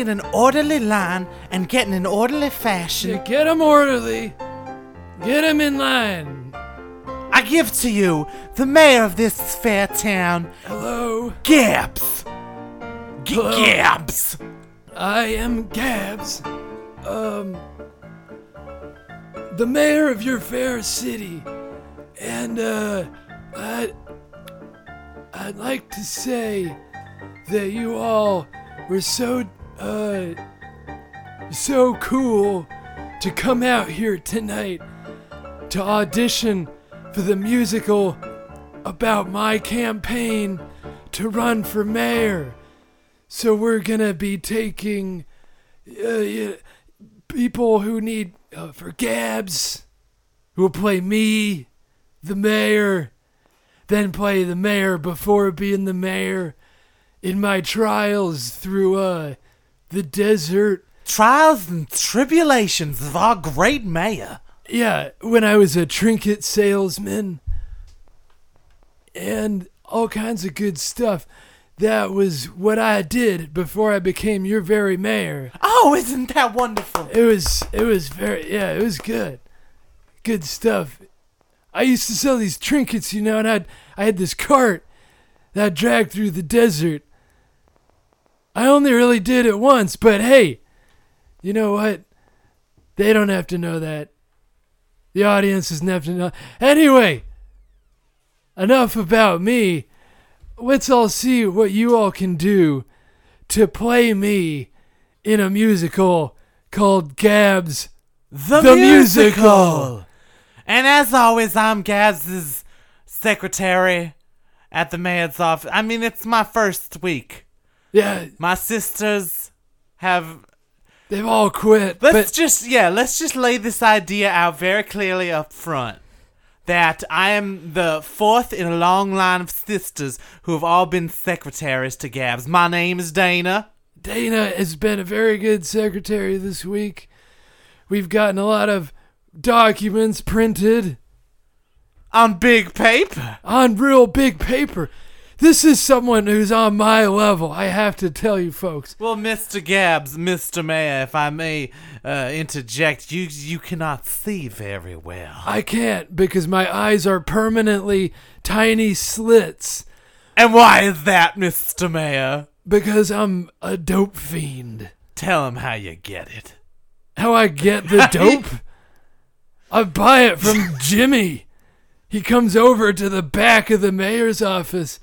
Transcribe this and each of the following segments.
in an orderly line and get in an orderly fashion. you get him orderly. Get him in line. I give to you the mayor of this fair town, Hello, Gabbs. G- Hello. Gabbs. I am Gabbs. Um, the mayor of your fair city, and uh, I, I'd like to say that you all were so cool to come out here tonight to audition for the musical about my campaign to run for mayor. So we're gonna be taking uh, people who need uh, for Gabbs, who will play me, the mayor, then play the mayor before being the mayor in my trials through uh the desert. Trials and tribulations of our great mayor. Yeah, when I was a trinket salesman and all kinds of good stuff. That was what I did before I became your very mayor. Oh, isn't that wonderful? It was it was very yeah, it was good. Good stuff. I used to sell these trinkets, you know, and I I had this cart that I dragged through the desert. I only really did it once, but hey, you know what? They don't have to know that. The audience doesn't have to know. Anyway, enough about me. Let's all see what you all can do to play me in a musical called Gabbs The, The musical. musical. And as always, I'm Gabbs's secretary at the mayor's office. I mean, it's my first week. Yeah, My sisters have. They've all quit. Let's but just yeah, let's just lay this idea out very clearly up front. That I am the fourth in a long line of sisters who have all been secretaries to Gabbs. My name is Dana. Dana has been a very good secretary this week. We've gotten a lot of documents printed On big paper. on real big paper. This is someone who's on my level, I have to tell you folks. Well, Mr. Gabbs, Mr. Mayor, if I may uh, interject, you you cannot see very well. I can't because my eyes are permanently tiny slits And why is that, Mr. Mayor? because I'm a dope fiend. Tell him how you get it. How I get the dope? I buy it from Jimmy. He comes over to the back of the mayor's office,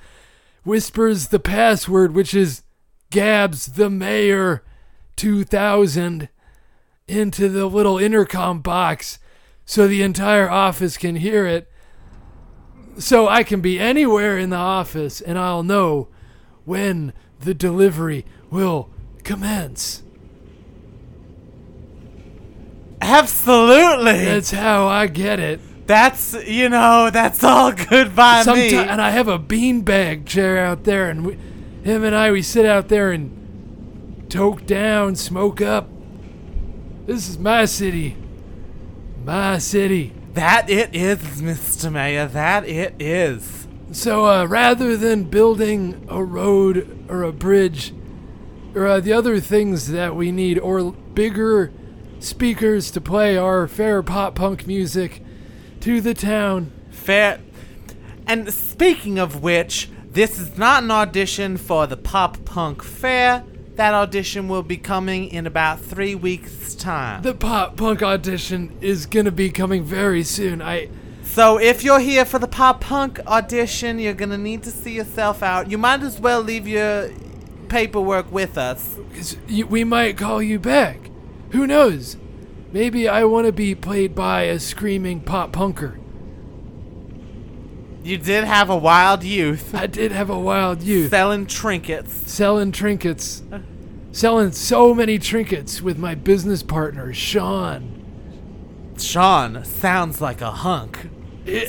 whispers the password, which is Gabbs the Mayor 2000, into the little intercom box so the entire office can hear it. So I can be anywhere in the office and I'll know when the delivery will commence. Absolutely. That's how I get it. That's you know that's all good by me. And I have a beanbag chair out there, and we, him and I, we sit out there and toke down, smoke up. This is my city. My city. That it is, Mr. Mayor. That it is. So uh, rather than building a road or a bridge or uh, the other things that we need, or bigger speakers to play our fair pop punk music to the town, Fair. And speaking of which, this is not an audition for the Pop Punk Fair. That audition will be coming in about three weeks' time. the pop punk audition is gonna be coming very soon. I. So if you're here for the pop punk audition, you're gonna need to see yourself out. You might as well leave your paperwork with us. you, we might call you back. Who knows? Maybe I want to be played by a screaming pop punker. You did have a wild youth I did have a wild youth selling trinkets. selling trinkets, selling so many trinkets with my business partner Sean. Sean sounds like a hunk.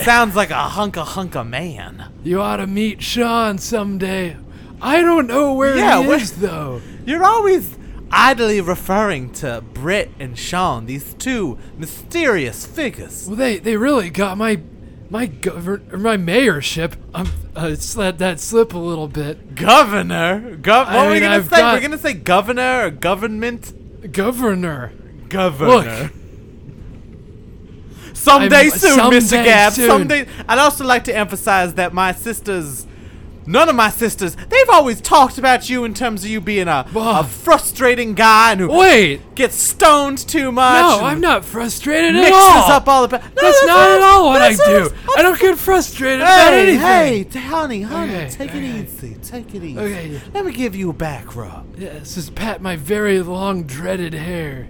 Sounds like a hunk a hunk a man. You ought to meet Sean someday. I don't know where Yeah, he is though. You're always idly referring to Britt and Sean, these two mysterious figures. Well, they they really got my my governor, my mayorship. I'm uh, it's let that slip a little bit. Governor? Gov- what I were we mean, gonna I've say? got- We're gonna say governor or government? Governor. Governor. Look. Someday I'm- soon, someday Mr. Gab. soon. Someday. I'd also like to emphasize that my sisters, none of my sisters, they've always talked about you in terms of you being a, a frustrating guy and who Wait. gets stoned too much. No, and I'm not frustrated at Mixes all. up all the. No, that's, not at all what I that's do. I don't get frustrated about Hey, anything. hey, t- honey, honey, Okay, take it easy, take it easy. Okay. Let me give you a back rub. Yes, just pat my very long dreaded hair.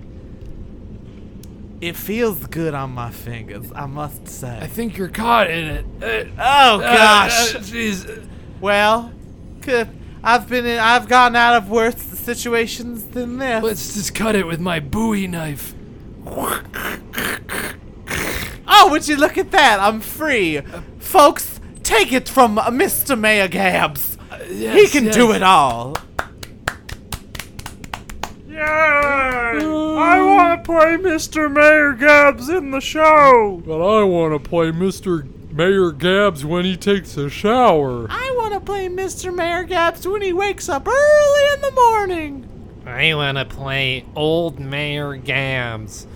It feels good on my fingers, I must say. I think you're caught in it. Uh, oh uh, gosh. uh, Jeez. Well, could, I've been in, I've gotten out of worse situations than this. Let's just cut it with my Bowie knife. oh, would you look at that? I'm free, uh, folks. Take it from uh, Mr. Mayor Gabbs. Uh, he yes, can yes. do it all. Yay! I want to play Mr. Mayor Gabbs in the show. But I want to play Mr. Mayor Gabbs when he takes a shower. I want to play Mr. Mayor Gabbs when he wakes up early in the morning. I want to play Old Mayor Gabbs,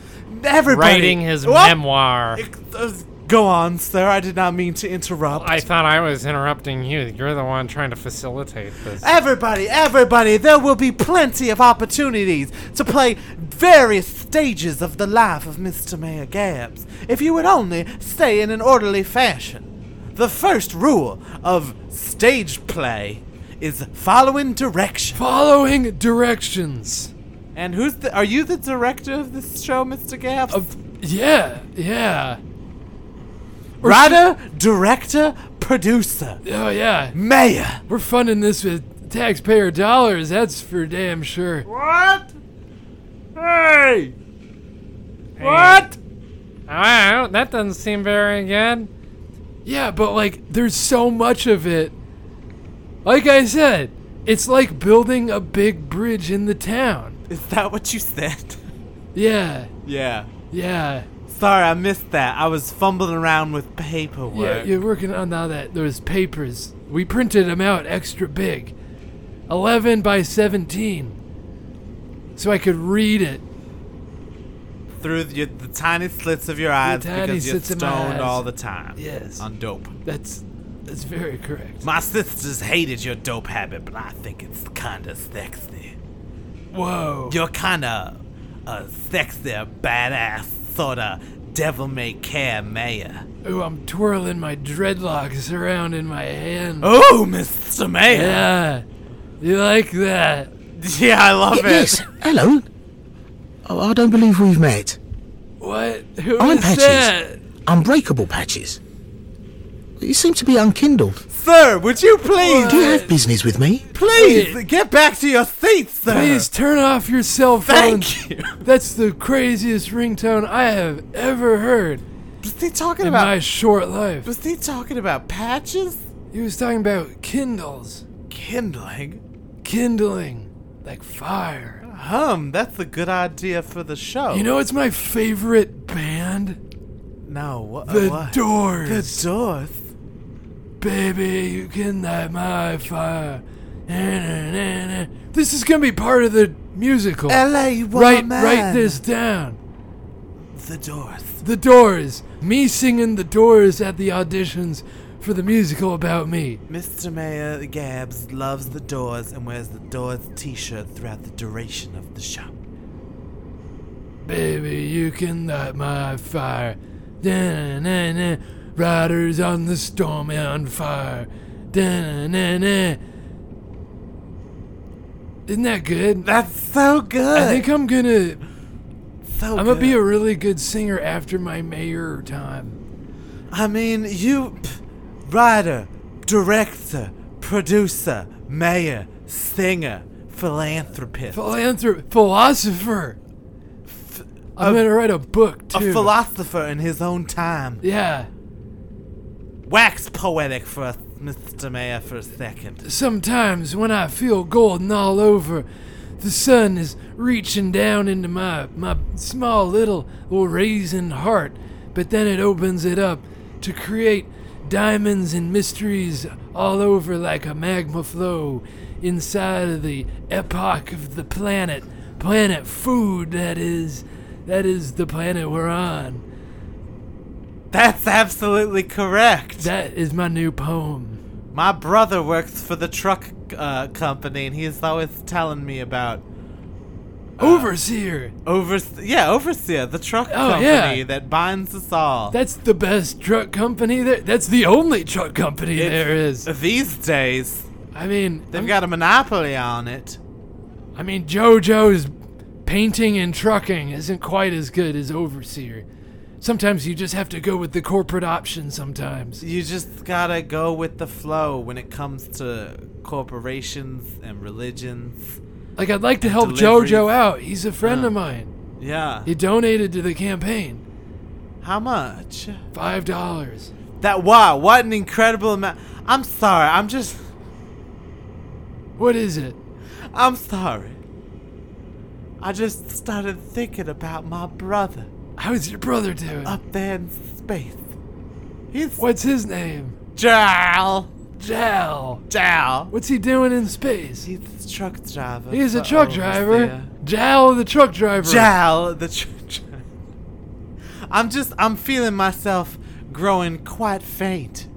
Everybody writing his Whoop! memoir. Uh, Go on, sir. I did not mean to interrupt. I thought I was interrupting you. You're the one trying to facilitate this. Everybody, everybody, there will be plenty of opportunities to play various stages of the life of Mr. Mayor Gabbs if you would only stay in an orderly fashion. The first rule of stage play is following direction. Following directions. And who's the are you the director of this show, Mr. Gabbs? Of yeah, yeah. Or Writer, director, producer, oh yeah. mayor. We're funding this with taxpayer dollars. That's for damn sure. What? Hey! What? Wow, that doesn't seem very good. Yeah, but like, there's so much of it. Like I said, it's like building a big bridge in the town. Is that what you said? Yeah, yeah. yeah. Sorry, I missed that. I was fumbling around with paperwork. Yeah, you're working on all that. Those papers. We printed them out extra big. 11 by 17. So I could read it. Through the, the tiny slits of your eyes because you're slits of my stoned all the time. Yes. On dope. That's that's very correct. My sisters hated your dope habit, but I think it's kinda sexy. Whoa. You're kinda a sexy, badass, sorta devil may care mayor. Ooh, I'm twirling my dreadlocks around in my hand. Oh, Mr. Mayor! Yeah. You like that? Yeah, I love it. Yes, hello. Oh, I don't believe we've met. What? Who I'm is Patches. that? Unbreakable patches. You seem to be unkindled. Sir, would you please, Do you have business with me? please Wait. get back to your seats, sir? Please turn off your cell phone. Thank you. That's the craziest ringtone I have ever heard Was he talking in about? my short life. Was he talking about patches? He was talking about kindles. Kindling? Kindling. Like fire. Hum, that's a good idea for the show. You know it's my favorite band? no, what? The what? Doors. The Doors. Baby, you can light my fire. This is gonna be part of the musical. L.A. woman. Write, write this down. The Doors. The Doors. Me singing The Doors at the auditions for the musical about me. Mr. Mayor Gabbs loves the Doors and wears the Doors T-shirt throughout the duration of the show. Baby, you can light my fire. Da, na, na. Riders on the storm on fire. Da, na, na. Isn't that good? That's so good. I think I'm gonna. so I'm gonna be a really good singer after my mayor time. I mean, you, pff, writer, director, producer, mayor, singer, philanthropist, Philanthrop, philosopher. I'm a- gonna write a book too. a philosopher in his own time. yeah. Wax poetic for us, Mr. Mayor, for a second. Sometimes when I feel golden all over, the sun is reaching down into my my small little little raisin heart, but then it opens it up, to create diamonds and mysteries all over like a magma flow inside of the epoch of the planet. Planet food, that is. That is the planet we're on. That's absolutely correct. That is my new poem. My brother works for the truck uh, company, and he's always telling me about Overseer! over yeah overseer, the truck Oh, company yeah. that binds us all. That's the best truck company there. That's the only truck company It's- there is. These days, I mean, they've I'm- got a monopoly on it. I mean, JoJo's painting and trucking isn't quite as good as Overseer. Sometimes you just have to go with the corporate option sometimes. You just gotta go with the flow when it comes to corporations and religions. Like, I'd like to help deliveries. JoJo out. He's a friend Yeah. of mine. Yeah. He donated to the campaign How much? five dollars. That wow! What an incredible amount. I'm sorry. I'm just. What is it? I'm sorry. I just started thinking about my brother How's your brother doing? up there in space. He's What's his name? Jal. Jal. Jal. What's he doing in space? He's a truck driver. He's a truck driver. Jal the truck driver. Jal, the truck driver. I'm just, I'm feeling myself growing quite faint,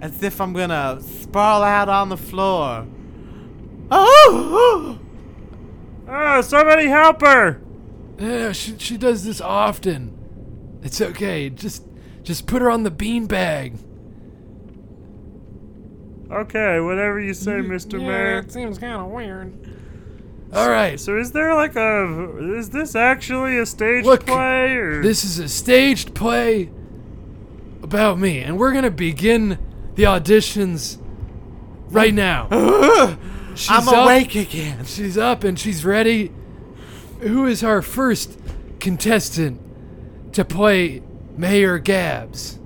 as if I'm gonna sprawl out on the floor. Oh! Oh, somebody help her! Yeah, she, she does this often. It's okay. Just just put her on the beanbag. Okay, whatever you say, mm, Mr. Mayor. It seems kind of weird. All right. So is there like a is this actually a stage Look, play or This is a staged play about me, and we're gonna begin the auditions right oh. now. She's I'm up, awake again. She's up and she's ready. Who is our first contestant to play Mayor Gabbs?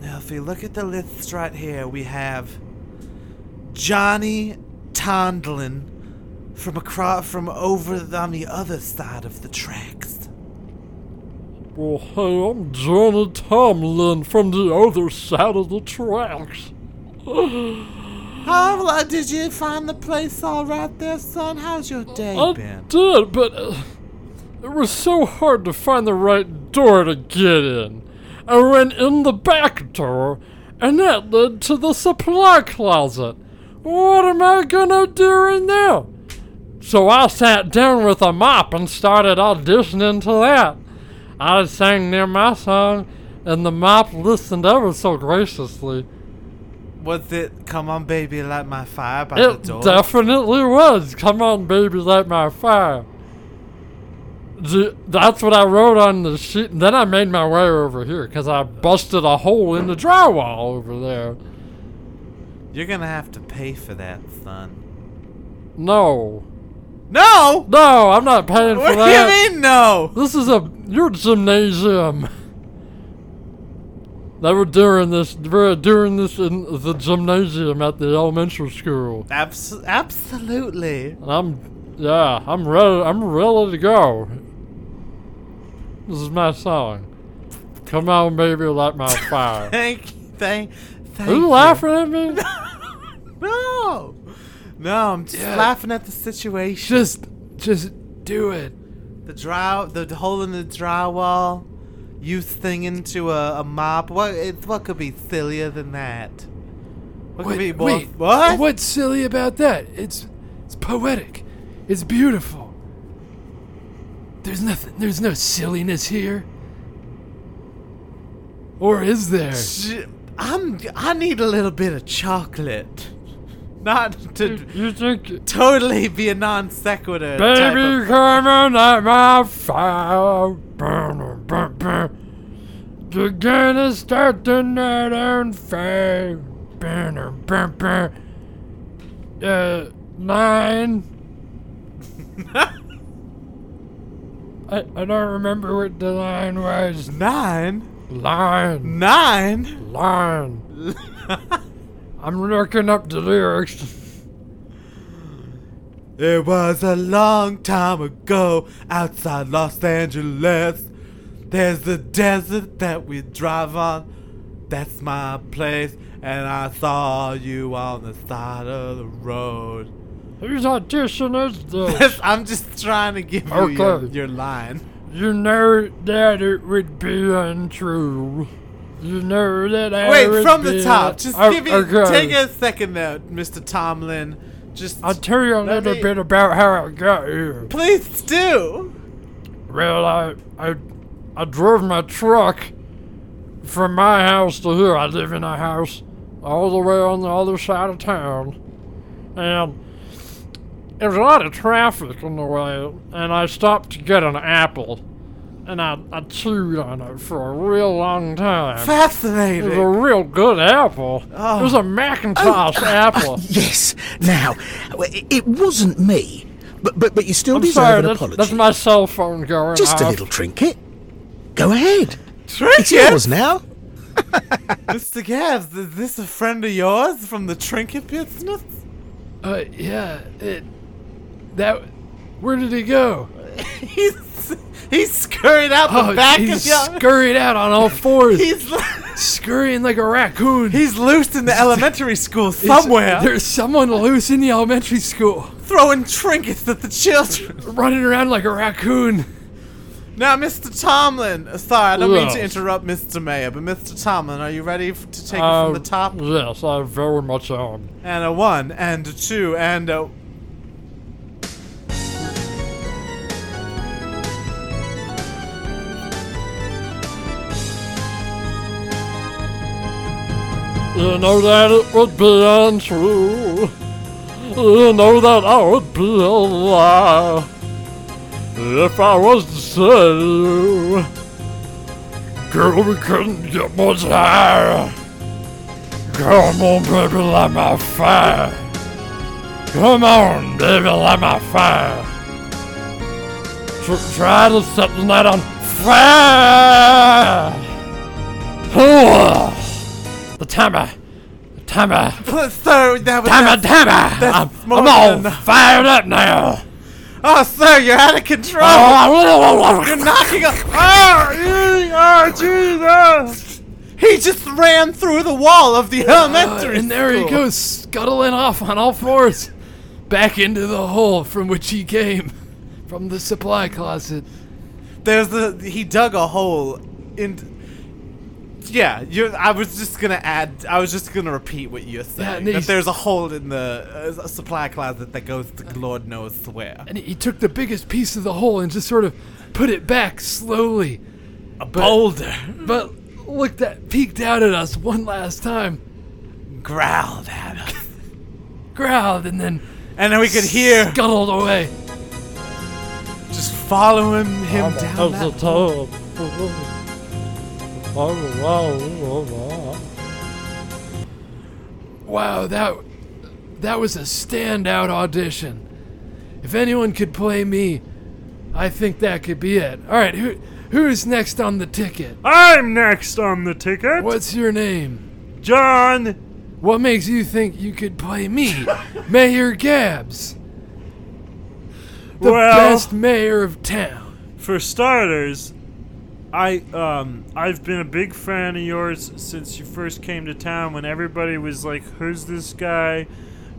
Now, if we look at the list right here, we have Johnny Tomlin from across from over the- on the other side of the tracks. Well, hey, I'm Johnny Tomlin from the other side of the tracks. How uh, did you find the place all right there, son? How's your day I been? did, but uh, it was so hard to find the right door to get in. I went in the back door, and that led to the supply closet. What am I gonna do in there? So I sat down with a mop and started auditioning to that. I sang near my song, and the mop listened ever so graciously. Was it "Come On, Baby, Light My Fire" by the door? It definitely was. Come on, baby, light my fire. That's what I wrote on the sheet. And then I made my way over here because I busted a hole in the drywall over there. You're gonna have to pay for that, son. No. No. No, I'm not paying What for do that. you mean no? This is a your gymnasium. They were doing this. They were doing this in the gymnasium at the elementary school. Abs- absolutely. And I'm, yeah, I'm ready. I'm ready to go. This is my song. Come on, baby, light my fire. Thank, thank, thank. Are you laughing at me? No. No, I'm just Yeah. laughing at the situation. Just just do it. the dry, the hole in the drywall. You thing into a, a mop. What? It, what could be sillier than that? What could be Wait, more? wait, what? What's silly about that? It's it's poetic. It's beautiful. There's nothing. There's no silliness here. Or is there? I'm. I need a little bit of chocolate. Not to You think, totally be a non sequitur. baby, come and my fire. You're gonna start the night on fire. Uh, nine. I, I don't remember what the line was. Nine. Line. Nine. Line. I'm looking up the lyrics. It was a long time ago outside Los Angeles. There's a desert that we drive on. that's my place, and I saw you on the side of the road. Whose audition is this? I'm just trying to give you your, your line. you know that it would be untrue. You know that I Wait, from the top. Just Oh, give me, okay. take a second there, Mr. Tomlin. Just I'll tell you a little me- bit about how I got here. please do. Well, I, I, I drove my truck from my house to here. I live in a house all the way on the other side of town, and there was a lot of traffic on the way. And I stopped to get an apple, and I, I chewed on it for a real long time. Fascinating. It was a real good apple. Oh. It was a Macintosh apple. Yes. Now, it it wasn't me, but but but you still I'm deserve sorry, an that's, apology. that's my cell phone going Just a little trinket. Go ahead. Trinket? It's Trinket, yours now. Mr. Gabbs, is this a friend of yours from the trinket business? Uh, yeah, it. That. Where did he go? He's he scurried out the Oh, back he's of your. scurried out on all fours, He's scurrying like a raccoon. he's loose in the elementary school somewhere, There's someone loose in the elementary school, throwing trinkets at the children. running around like a raccoon. Now, Mr. Tomlin, uh, sorry, I don't mean to interrupt Mr. Mayor, but Mr. Tomlin, are you ready to take it Uh, from the top? Yes, I very much am. And a one, and a two, and a. You know that it would be untrue. You know that I would be a lie if I was to say you, girl, we couldn't get much higher. Come on, baby, light my fire. Come on, baby, light my fire. Tr- try to set the night on fire. Ugh. The timer. The timer. Sir, that was. Timer, timer. I'm, I'm all fired up now. Oh, sir, you're out of control! Oh, You're knocking up. Oh, oh, Jesus! He just ran through the wall of the Uh, elementary and there he goes, scuttling off on all fours, back into the hole from which he came, from the supply closet. There's the he dug a hole in. Yeah, you. I was just gonna add. I was just gonna repeat what you're saying. and that there's a hole in the uh, supply closet that goes to Lord knows where. And he took the biggest piece of the hole and just sort of put it back slowly. A boulder But looked at, peeked out at us one last time, growled at us, growled, and then and then we could hear scuttled away. just following him down. That's the That top. Wow, wow, that that was a standout audition. If anyone could play me, I think that could be it. All right, who who's next on the ticket? I'm next on the ticket. What's your name? John. What makes you think you could play me, Mayor Gabbs, the well, best mayor of town? for starters, I um I've been a big fan of yours since you first came to town. When everybody was like, "Who's this guy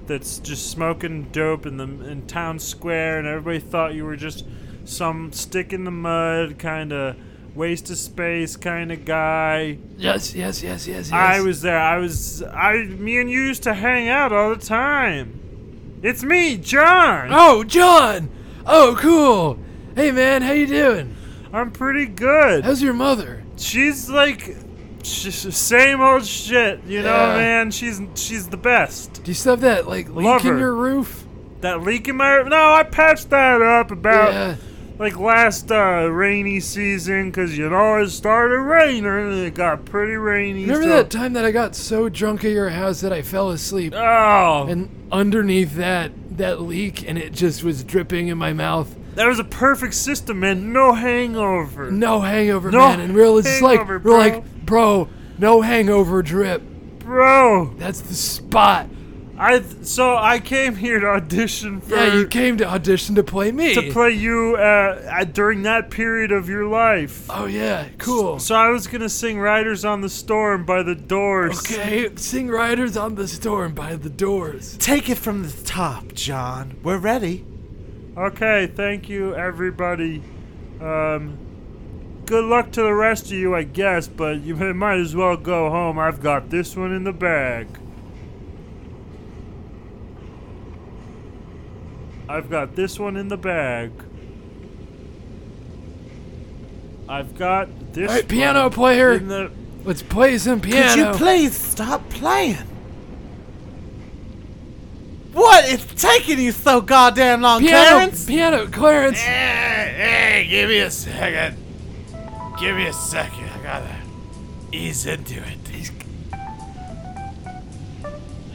that's just smoking dope in the in town square?" and everybody thought you were just some stick in the mud kind of waste of space kind of guy. Yes, yes, yes, yes, yes. I was there. I was. I. Me and you used to hang out all the time. It's me, John. Oh, John. Oh, cool. Hey, man, how you doing? I'm pretty good. How's your mother? She's like, sh- same old shit. You know, Yeah. man. She's she's the best. Do you still have that like leak Love in her. your roof? That leak in my no, I patched that up about yeah. like last uh, rainy season because you know it started raining and it got pretty rainy. Remember so- that time that I got so drunk at your house that I fell asleep, Oh, and underneath that that leak, and it just was dripping in my mouth. That was a perfect system, man. No hangover. No hangover, No man. And we're just like, hangover, we're bro. like, bro, no hangover drip. Bro, That's the spot. I so I came here to audition for Yeah, you came to audition to play me. to play you uh, uh, during that period of your life. oh yeah, cool. So I was gonna sing "Riders on the Storm" by the Doors. Okay, sing Riders on the Storm by the Doors. Take it from the top, John. We're ready. Okay, thank you, everybody. Um, good luck to the rest of you, I guess, but you might as well go home. I've got this one in the bag. I've got this one in the bag. I've got this. All right, piano player. In the, Let's play some piano. Could you please stop playing? What? It's taking you so goddamn long, piano, Clarence? piano, Clarence. Hey, hey, give me a second. Give me a second. I gotta ease into it.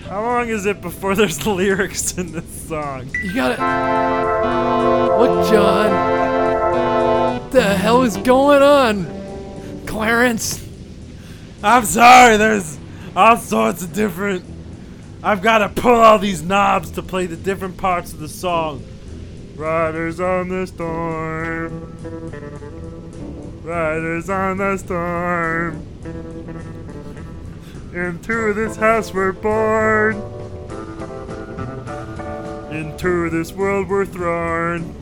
how long is it before there's lyrics in this song? You gotta look, John. What the hell is going on, Clarence? I'm sorry, there's all sorts of different. I've got to pull all these knobs to play the different parts of the song. Riders on the storm. Riders on the storm. Into this house we're born. Into this world we're thrown.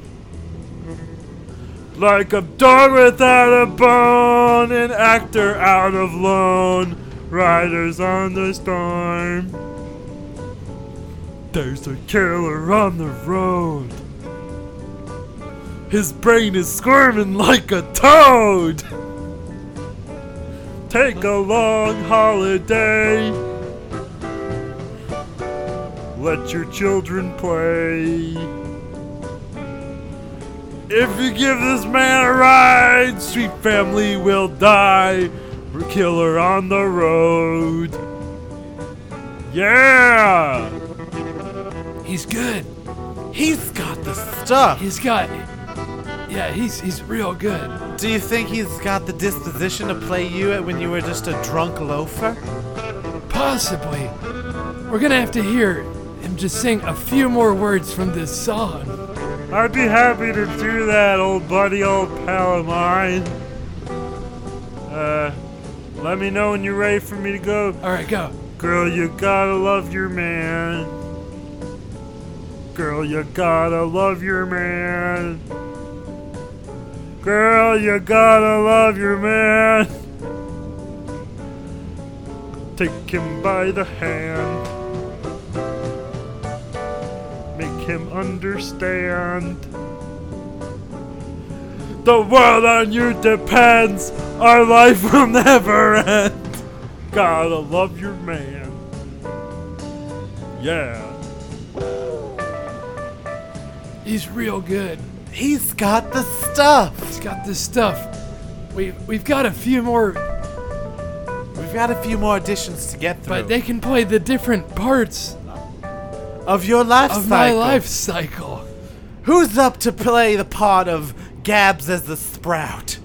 Like a dog without a bone, an actor out of loan, riders on the storm. There's a killer on the road. His brain is squirming like a toad. Take a long holiday. Let your children play. If you give this man a ride, sweet family will die. Killer on the road. Yeah! He's good. He's got the stuff. He's got. Yeah, he's he's real good. Do you think he's got the disposition to play you at when you were just a drunk loafer? Possibly. We're gonna have to hear him just sing a few more words from this song. I'd be happy to do that, old buddy, old pal of mine. Uh, let me know when you're ready for me to go. All right, go. Girl, you gotta love your man. Girl, you gotta love your man. Girl, you gotta love your man. Take him by the hand. Make him understand. The world on you depends. Our life will never end. Gotta love your man. Yeah. He's real good. He's got the stuff. He's got this stuff. We've we've got a few more, We've got a few more auditions to get through. but they can play the different parts of your life of my cycle. life cycle. Who's up to play the part of Gabbs as the Sprout?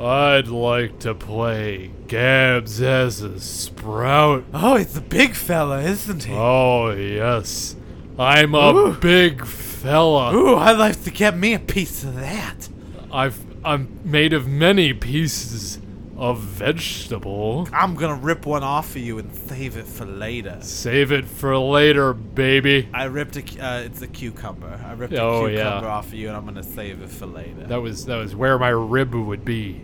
I'd like to play Gabbs as a sprout. Oh, he's a big fella, isn't he? Oh, yes. I'm a Ooh. big fella. Ooh, I'd like to get me a piece of that. I've I'm made of many pieces of vegetable. I'm gonna rip one off of you and save it for later. Save it for later, baby. I ripped a, uh, it's a cucumber. I ripped Oh, a yeah. cucumber off of you and I'm gonna save it for later. That was that was where my rib would be.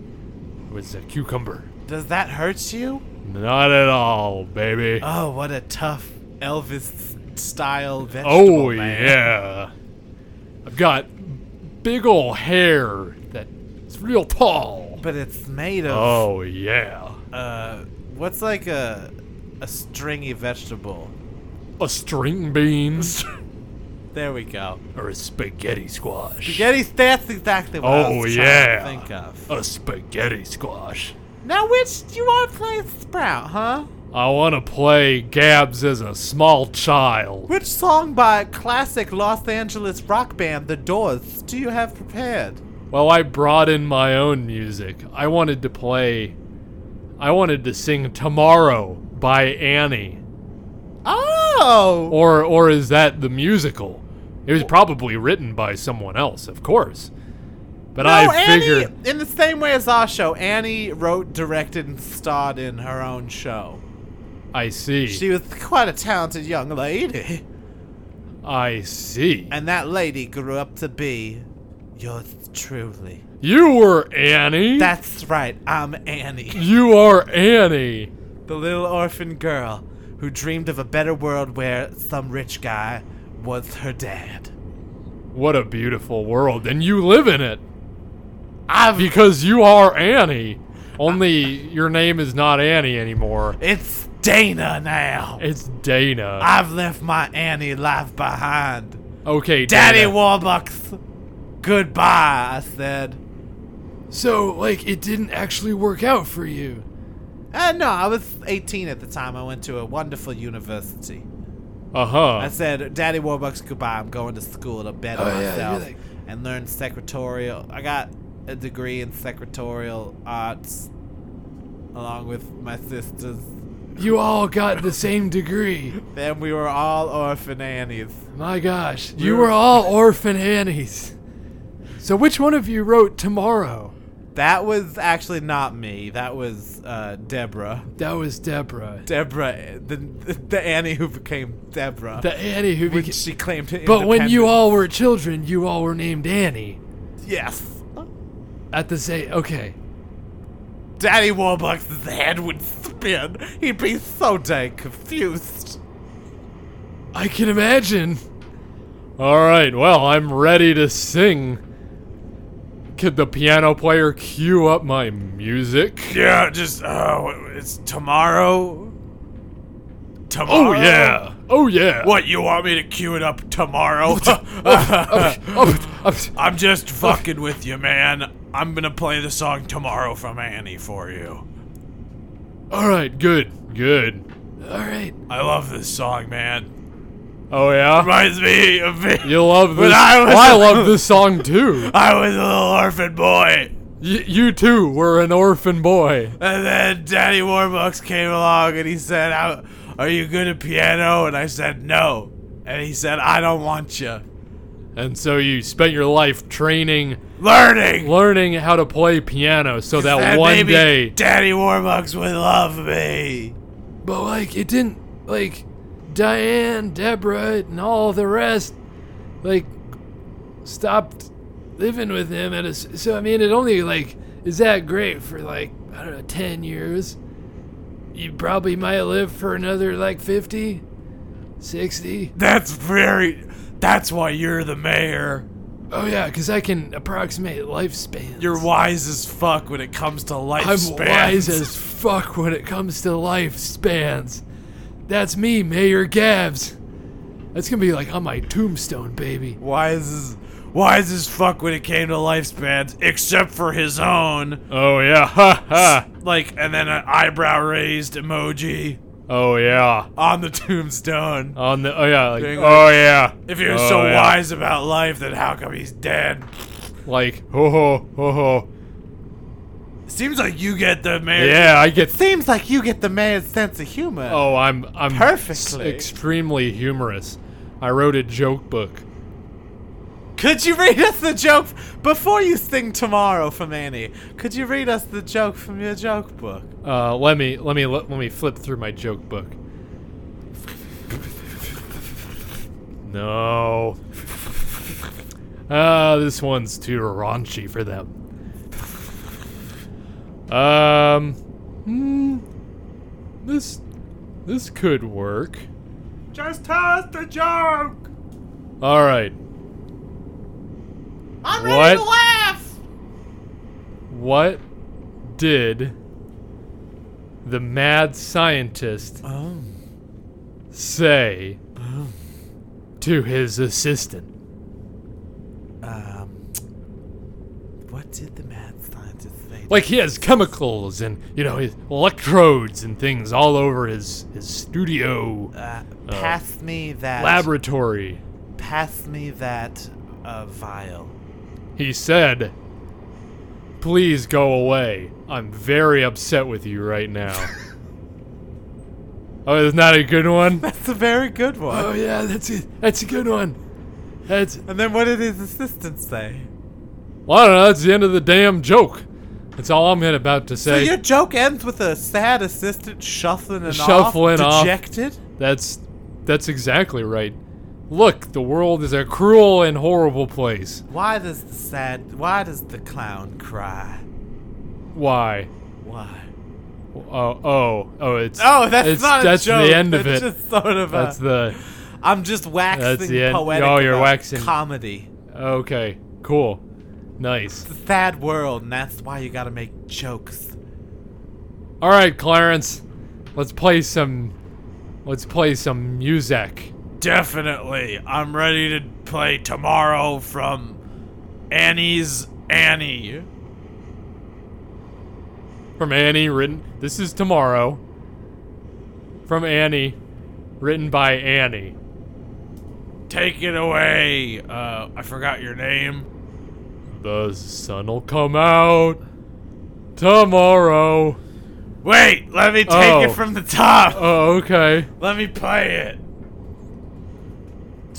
It was a cucumber. Does that hurt you? Not at all, baby. Oh, what a tough Elvis style vegetable. oh man. yeah. I've got big ol' hair that's real tall. But it's made of Oh yeah. uh what's like a a stringy vegetable? A string beans. There we go. or a spaghetti squash. Spaghetti that's exactly what I Oh, was yeah. trying to think of. A spaghetti squash. Now which do you want to play Sprout, huh? I want to play Gabbs as a small child. Which song by classic Los Angeles rock band The Doors do you have prepared? Well, I brought in my own music. I wanted to play. I wanted to sing Tomorrow by Annie. Oh! Or or is that the musical? It was probably written by someone else, of course. But no, I Annie, in the same way as our show, Annie wrote, directed, and starred in her own show. I see. She was quite a talented young lady. I see. And that lady grew up to be yours truly. You were Annie. That's right, I'm Annie. you are Annie. The little orphan girl who dreamed of a better world where some rich guy was her dad. What a beautiful world, and you live in it I've because you are Annie. Only your name is not Annie anymore. it's Dana now. It's Dana. I've left my Annie life behind. okay, Daddy Dana. Warbucks, goodbye, I said. So, like, it didn't actually work out for you. Uh, no, I was 18 at the time. I went to a wonderful university. Uh huh. I said, Daddy Warbucks, goodbye. I'm going to school to better Oh, yeah, myself like- and learn secretarial. I got a degree in secretarial arts along with my sisters. You all got the same degree. Then we were all orphan Annies. My gosh, you were all orphan Annies. So, which one of you wrote Tomorrow? That was actually not me. That was uh, Deborah. That was Deborah. Deborah, the, the Annie who became Deborah. The Annie who when became. she claimed But when you all were children, you all were named Annie. Yes. At the same. Okay. Daddy Warbucks' head would spin. He'd be so dang confused. I can imagine. All right. Well, I'm ready to sing. Could the piano player cue up my music? Yeah, just, oh, it's tomorrow? Oh yeah. Oh yeah. What, you want me to cue it up tomorrow? I'm just fucking with you, man. I'm gonna play the song Tomorrow from Annie for you. all right. Good. Good. All right. I love this song, man. Oh yeah. Reminds me of me. You love this. I was well, I a- love this song too. I was a little orphan boy. Y- you too were an orphan boy. And then Daddy Warbucks came along and he said, "How- Are you good at piano? And I said, No. And he said, I don't want you. And so you spent your life training, Learning! learning how to play piano so that And one day. Daddy Warbucks would love me. But, like, it didn't. Like, Diane, Deborah, and all the rest, like, stopped living with him. At a, so, I mean, it only, like, is that great for, like, I don't know, 10 years? You probably might live for another, like, 50, 60. That's very. That's why you're the mayor. Oh, yeah, because I can approximate lifespans. You're wise as fuck when it comes to I'm wise as fuck when it comes to lifespans. That's me, Mayor Gabbs. That's gonna be like on my tombstone, baby. wise as wise as fuck when it came to lifespans, except for his own. Oh yeah, ha ha. Like, and then an eyebrow raised emoji Oh yeah. on the tombstone. On the oh yeah, like, Doing oh yeah. If you're Oh, so yeah. wise about life, then how come he's dead? Like ho ho ho ho. Seems like you get the mayor. Yeah, I get. Seems like you get the mayor's sense of humor. Oh, I'm I'm Perfectly. extremely humorous. I wrote a joke book. Could you read us the joke before you sing tomorrow from Annie? Could you read us the joke from your joke book? Uh, let me let me let, let me flip through my joke book. No. Ah, this one's too raunchy for them. Um, hmm, this this could work. Just tell us the joke. All right. I'm ready What? to laugh. What did the mad scientist Oh. say to his assistant? Um. What did the mad scientist say? Like he has chemicals and you know his electrodes and things all over his his studio Uh, pass me that. laboratory. Pass me that uh, vial. He said, "Please go away. I'm very upset with you right now." Oh, isn't that a good one? That's a very good one. Oh yeah, that's it. That's a good one. That's and then what did his assistant say? Well, I don't know. That's the end of the damn joke. That's all I'm about to say. So your joke ends with a sad assistant shuffling and Shuffling off, off. dejected. That's that's exactly right. Look, the world is a cruel and horrible place. Why does the sad? Why does the clown cry? Why? Why? Oh, oh, oh! It's Oh, that's it's, not that's joke. the end of That's it. just sort of That's a. the I'm just waxing that's the end. Oh, poetic. Oh, you're waxing. comedy. okay. Cool, nice. It's a sad world, and that's why you gotta make jokes. All right, Clarence, let's play some. Let's play some music. Definitely, I'm ready to play tomorrow from Annie's Annie. From Annie, written. This is tomorrow. From Annie, written by Annie. Take it away. Uh, I forgot your name. The sun'll come out tomorrow. Wait, let me take Oh. it from the top. Oh, okay. Let me play it.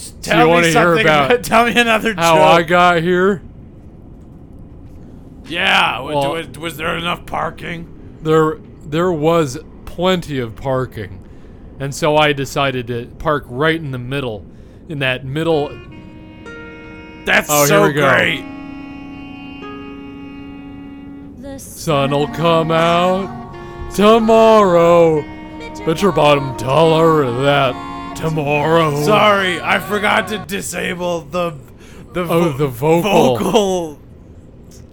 Just you Tell wanna me hear something. about tell me another How joke. I got here? yeah. Well- was, was there enough parking? There, there was plenty of parking, and so I decided to park right in the middle, in that middle. That's Oh, so we go. great. Sun'll come out tomorrow. Bet your bottom dollar that tomorrow. Sorry, I forgot to disable the the Oh, vo- the vocal. vocal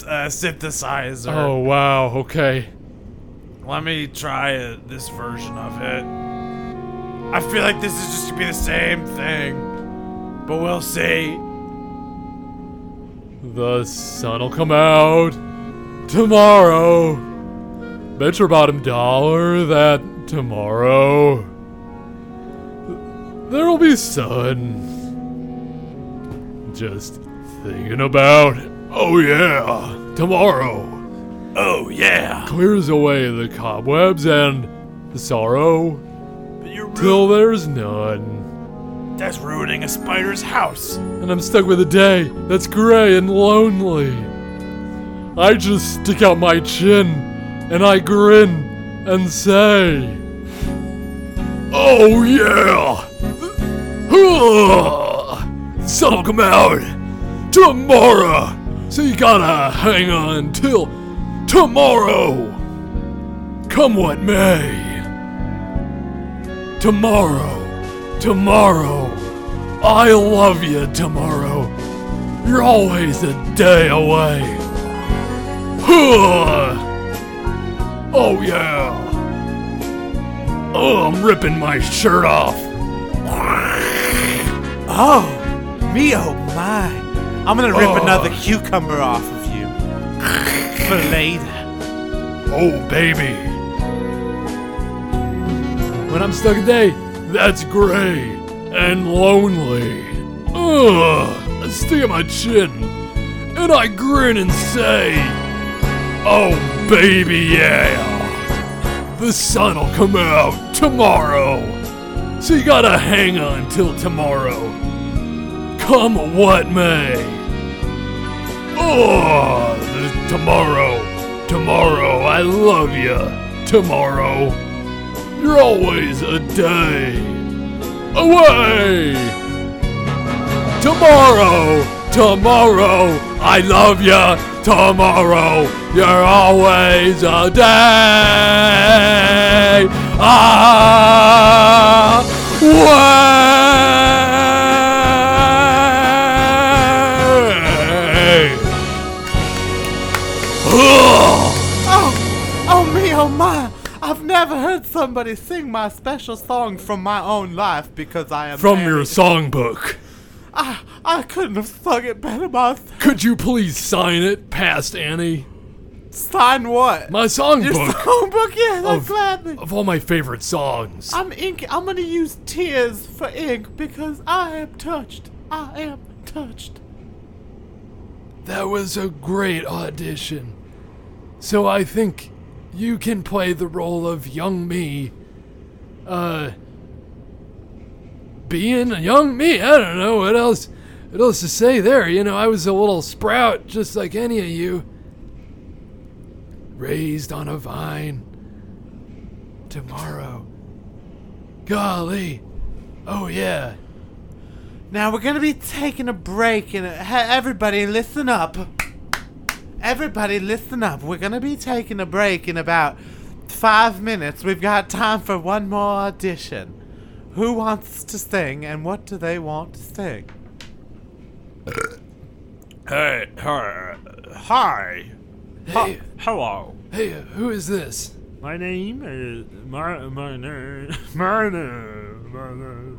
uh, synthesizer. Oh wow. Okay. Let me try it, this version of it. I feel like this is just gonna be the same thing, but we'll see. The sun'll come out tomorrow. Bet your bottom dollar that tomorrow there'll be sun. Just thinking about, oh yeah, tomorrow Oh yeah, clears away the cobwebs and the sorrow but you're till there's none. That's ruining a spider's house. and I'm stuck with a day that's gray and lonely. I just stick out my chin and I grin and say, Oh yeah! Sun'll come out tomorrow, so you gotta hang on till tomorrow. Come what may. Tomorrow, tomorrow. I love you tomorrow. You're always a day away. oh yeah. Oh, I'm ripping my shirt off. Oh, me oh my. I'm gonna rip Oh. another cucumber off of you. For later. Oh baby. When I'm stuck a day, that's gray and lonely. Ugh, I stick at my chin and I grin and say, Oh baby, yeah. The sun'll come out tomorrow. So you gotta hang on till tomorrow. Come what may. Oh, tomorrow, tomorrow, I love you. Tomorrow, you're always a day away. Tomorrow, tomorrow, I love you. Tomorrow, you're always a day away. Oh, oh me, oh my! I've never heard somebody sing my special song from my own life because I am From your songbook. I, I couldn't have sung it better myself. Could you please sign it past Annie? Sign what? My Your songbook songbook? Yeah, Of- gladly. of all my favorite songs. I'm ink. I'm gonna use tears for ink because I am touched. I am touched. That was a great audition. So I think you can play the role of young me uh, being a young me. I don't know what else, what else to say there. You know, I was a little sprout, just like any of you, raised on a vine. Tomorrow, golly, oh yeah. Now we're gonna be taking a break, and uh, everybody listen up. Everybody listen up. We're gonna be taking a break in about five minutes. We've got time for one more audition. Who wants to sing, and what do they want to sing? Hey, hi, hi, Hey, hello. hey, who is this? My name is my my name my name my name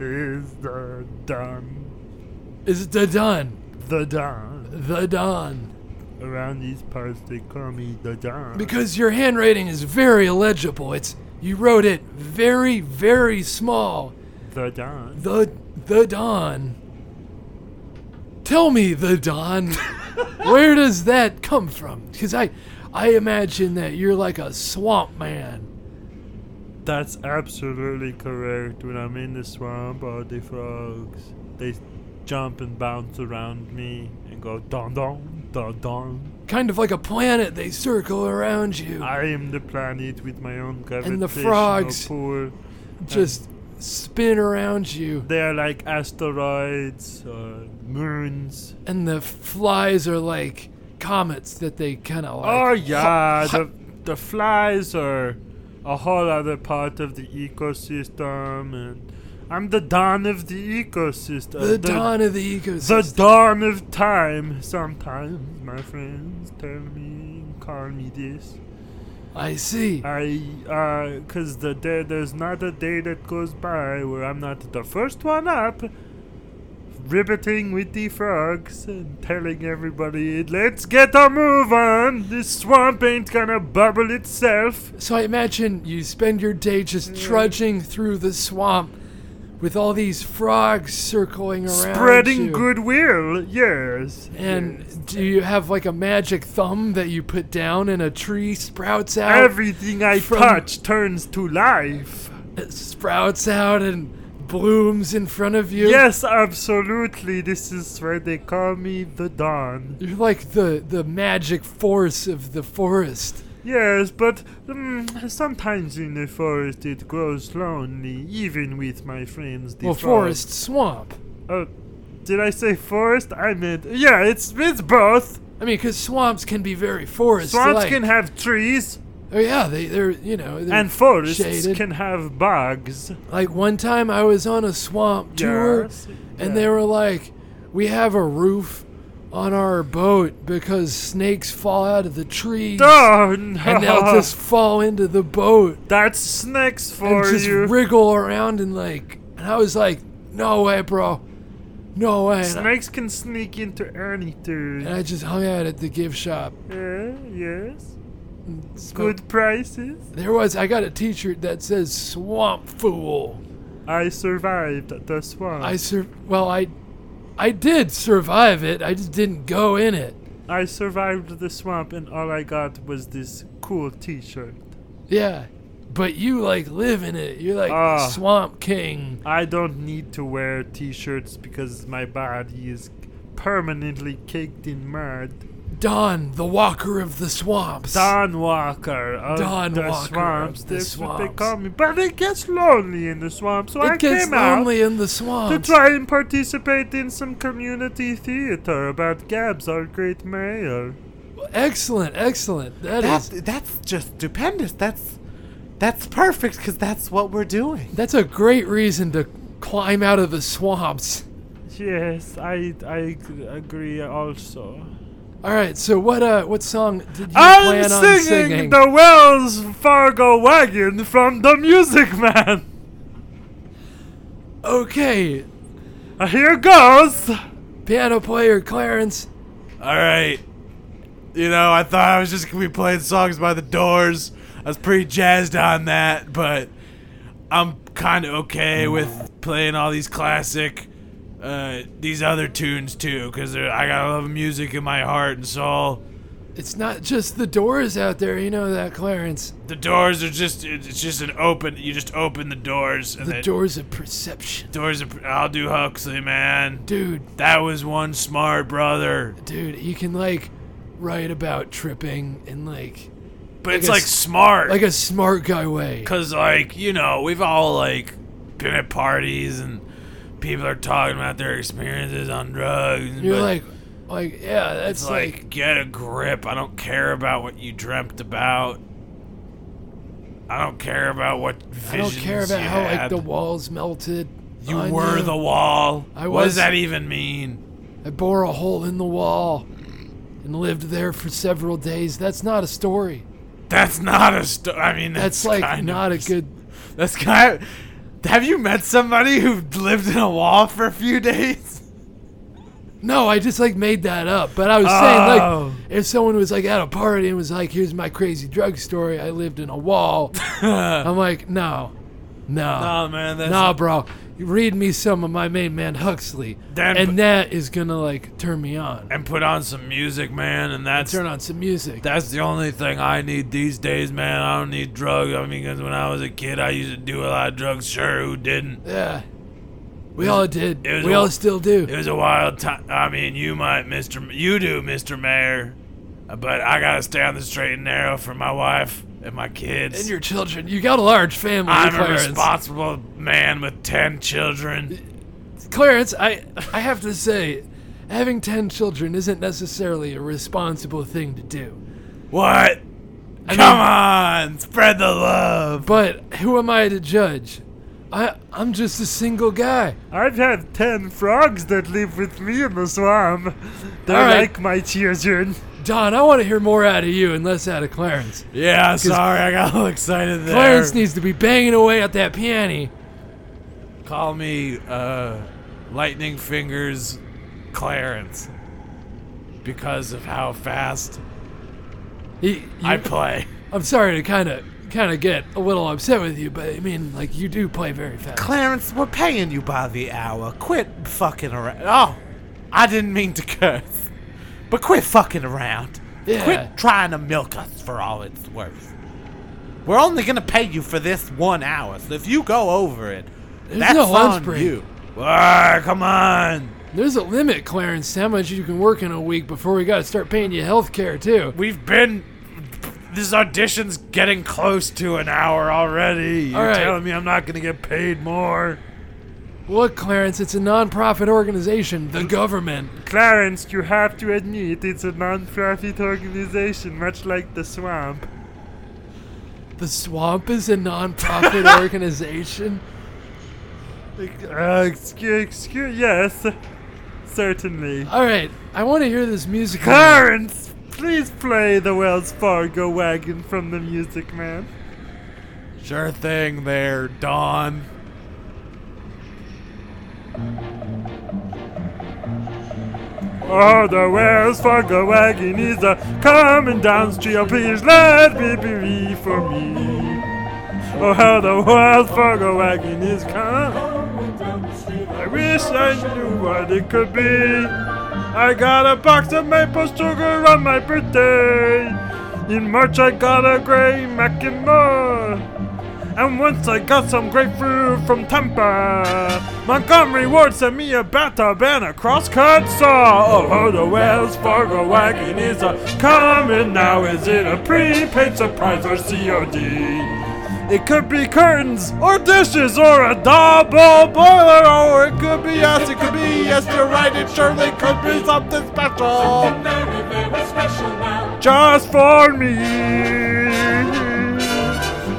is the Don Is it the Don? the Don. The Don. Around these parts, they call me the Don. Because your handwriting is very illegible. It's you wrote it very, very small. the Don. The the Don. Tell me the Don. Where does that come from? Because I, I imagine that you're like a swamp man. That's absolutely correct. When I'm in the swamp, all the frogs they jump and bounce around me and go don don don don. Kind of like a planet. They circle around you. I am the planet with my own gravitational And the frogs. pull. Just spin around you. They are like asteroids or moons. And the flies are like comets that they kind of like. oh yeah, the the flies are a whole other part of the ecosystem, and I'm the dawn of the ecosystem. the dawn of the ecosystem. The dawn of time. Sometimes my friends tell me, call me this. I see. I, uh, cause the day, there's not a day that goes by where I'm not the first one up, ribbiting with the frogs and telling everybody, let's get a move on. This swamp ain't gonna bubble itself. So I imagine you spend your day just trudging through the swamp with all these frogs circling around Spreading you. goodwill, yes. And yes. do you have like a magic thumb that you put down and a tree sprouts out? Everything I touch turns to life. It sprouts out and blooms in front of you. Yes, absolutely. This is why they call me the Dawn. You're like the, the magic force of the forest. Yes, but mm, sometimes in the forest it grows lonely, even with my friends. The well, forest swamp. Oh, did I say forest? I meant yeah. It's it's both. I mean, because swamps can be very forest. Swamps can have trees, Oh yeah, they they're you know they're and forests shaded. can have bugs. Like one time I was on a swamp tour Yes, and yeah. they were like, "We have a roof on our boat because snakes fall out of the trees Oh no! and they'll just fall into the boat That's snakes for you. and just you. wriggle around and like." And I was like, "No way, bro, no way!" And I, Snakes can sneak into anything. and I just hung out at the gift shop. Yeah, yes. Good prices. There was I got a T-shirt that says "Swamp Fool." I survived the swamp. I sur- well I, I did survive it. I just didn't go in it. I survived the swamp, and all I got was this cool T-shirt. Yeah, but you like live in it. You're like Ah. Swamp King. I don't need to wear T-shirts because my body is permanently caked in mud. Don, the Walker of the Swamps. Don Walker of Don the Walker of swamps. the That's what they call me. But it gets lonely in the swamps, so I it gets came out lonely in the swamps to try and participate in some community theater about Gabbs, our great mayor. Excellent, excellent. That That's is that's just stupendous. That's that's perfect because that's what we're doing. that's a great reason to climb out of the swamps. Yes, I I agree also. All right, so what uh what song did you I'm plan on singing, singing? the Wells Fargo wagon from the Music Man. okay, Uh, Here goes. piano player Clarence. All right. You know, I thought I was just gonna be playing songs by the Doors. I was pretty jazzed on that, but I'm kind of okay with playing all these classic, uh, these other tunes too, because I got a love of music in my heart and soul. It's not just the doors out there, you know that, Clarence. The doors are just it's just an open you just open the doors and The doors of perception. doors of. Aldous Huxley, man. Dude, That was one smart brother. dude, he can like write about tripping and like But it's a like smart. like a smart guy way. Cause like you know we've all like been at parties and people are talking about their experiences on drugs. You're like like yeah, that's it's like, get a grip. I don't care about what you dreamt about. I don't care about what I don't care about you how like had. the walls melted. you on were the wall. I what does was- that even mean? I bore a hole in the wall and lived there for several days. That's not a story. That's not a story. I mean, That's, that's, like kind not of, a good. That's kind. Of, have you met somebody who lived in a wall for a few days? No, I just like made that up. But I was Oh. saying like oh. if someone was like at a party and was like, "Here's my crazy drug story. I lived in a wall." I'm like, no, no, Oh man, that's nah, bro. Read me some of my main man Huxley, Then- and that is gonna like turn me on. and put on some music, man, and that's Turn on some music. That's the only thing I need these days, man. I don't need drugs. I mean, because when I was a kid, I used to do a lot of drugs. Sure, who didn't? yeah, we all did. it was We a- all still do. It was a wild time. I mean, you might, Mister. You do, Mister Mayor. But I gotta stay on the straight and narrow for my wife and my kids. and your children. You got a large family, I'm a responsible man with ten children. Clarence, I I have to say, having ten children isn't necessarily a responsible thing to do. What? I Come mean- on, spread the love. But who am I to judge? I I'm just a single guy. I've had ten frogs that live with me in the swamp. They're All right. like my children. Don, I want to hear more out of you and less out of Clarence. Yeah, sorry, I got a little excited there. Clarence needs to be banging away at that piano. Call me uh, Lightning Fingers Clarence because of how fast He, you, I play. I'm sorry to kind of kind of get a little upset with you, but I mean, like you do play very fast. Clarence, we're paying you by the hour. Quit fucking around. Oh, I didn't mean to curse. But quit fucking around. Yeah. Quit trying to milk us for all it's worth. We're only gonna pay you for this one hour, so if you go over it, There's that's no on you. Ah, come on. There's a limit, Clarence, how much you can work in a week before we got to start paying you health care too. We've been. This audition's getting close to an hour already. You're right. telling me I'm not gonna get paid more? Look, Clarence, it's a non-profit organization, the government. Clarence, you have to admit it's a non-profit organization, much like the swamp. The swamp is a non-profit organization. Uh, excuse, excuse, yes, certainly. All right, I want to hear this music. Clarence, please play the Wells Fargo wagon from the Music Man. Sure thing there, Dawn. Oh, the Wells Fargo wagon is a coming down the street. Please let me be for me. Oh, how the Wells Fargo wagon is coming the. I wish I knew what it could be. I got a box of maple sugar on my birthday. In March, I got a gray Mac and once I got some grapefruit from Tampa. Montgomery Ward sent me a bathtub and a crosscut saw. Oh, oh, the Wells Fargo wagon is a coming now. Is it a prepaid surprise or COD? It could be curtains or dishes or a double boiler, or it could be yes, it could be yes. You're right, it surely could be something special. Special now just for me.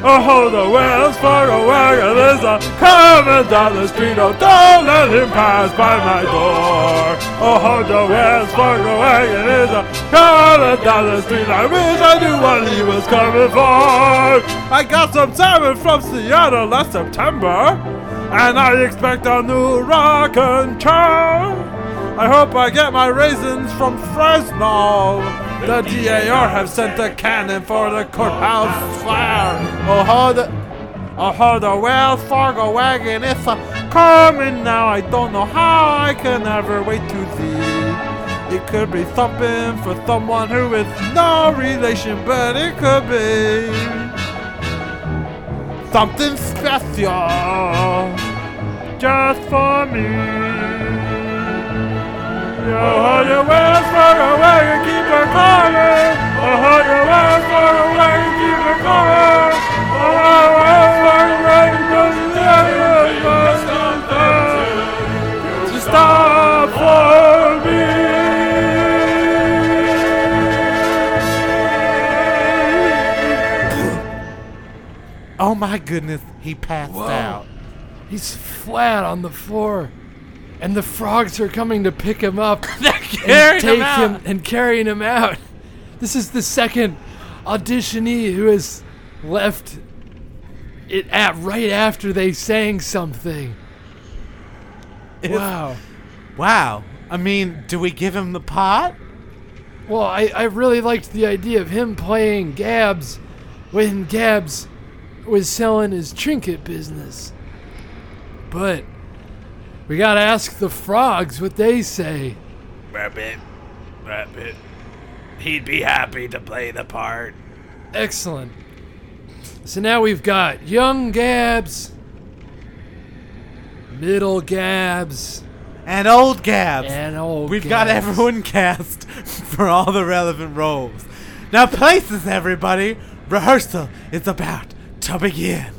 Oh, the Wells Fargo wagon is a coming down the street. Oh, don't let him pass by my door. Oh, hold the Wells Fargo wagon is a coming down the street. I wish I knew what he was coming for. I got some salmon from Seattle last September, and I expect a new rockin' chair. I hope I get my raisins from Fresno. The DAR have sent a cannon for the courthouse fire. Oh, hold the, oh, ho, the Wells Fargo wagon is a coming now. I don't know how I can ever wait to see It could be something for someone who is no relation, but it could be something special just for me. Oh your way for away and keep her going. Oh your way and keep her going. Oh my goodness, he passed Whoa. out. He's flat on the floor, and the frogs are coming to pick him up Carrying and him take out. him and carrying him out. This is the second auditionee who has left it at right after they sang something. Wow. Wow. I mean, do we give him the pot? Well, I, I really liked the idea of him playing Gabbs when Gabbs was selling his trinket business. But we gotta ask the frogs what they say. Rabbit. Rabbit. He'd be happy to play the part. Excellent. So now we've got young Gabbs, middle Gabbs, And old Gabbs. and old We've got everyone cast for all the relevant roles. Now, places, everybody. Rehearsal is about to begin.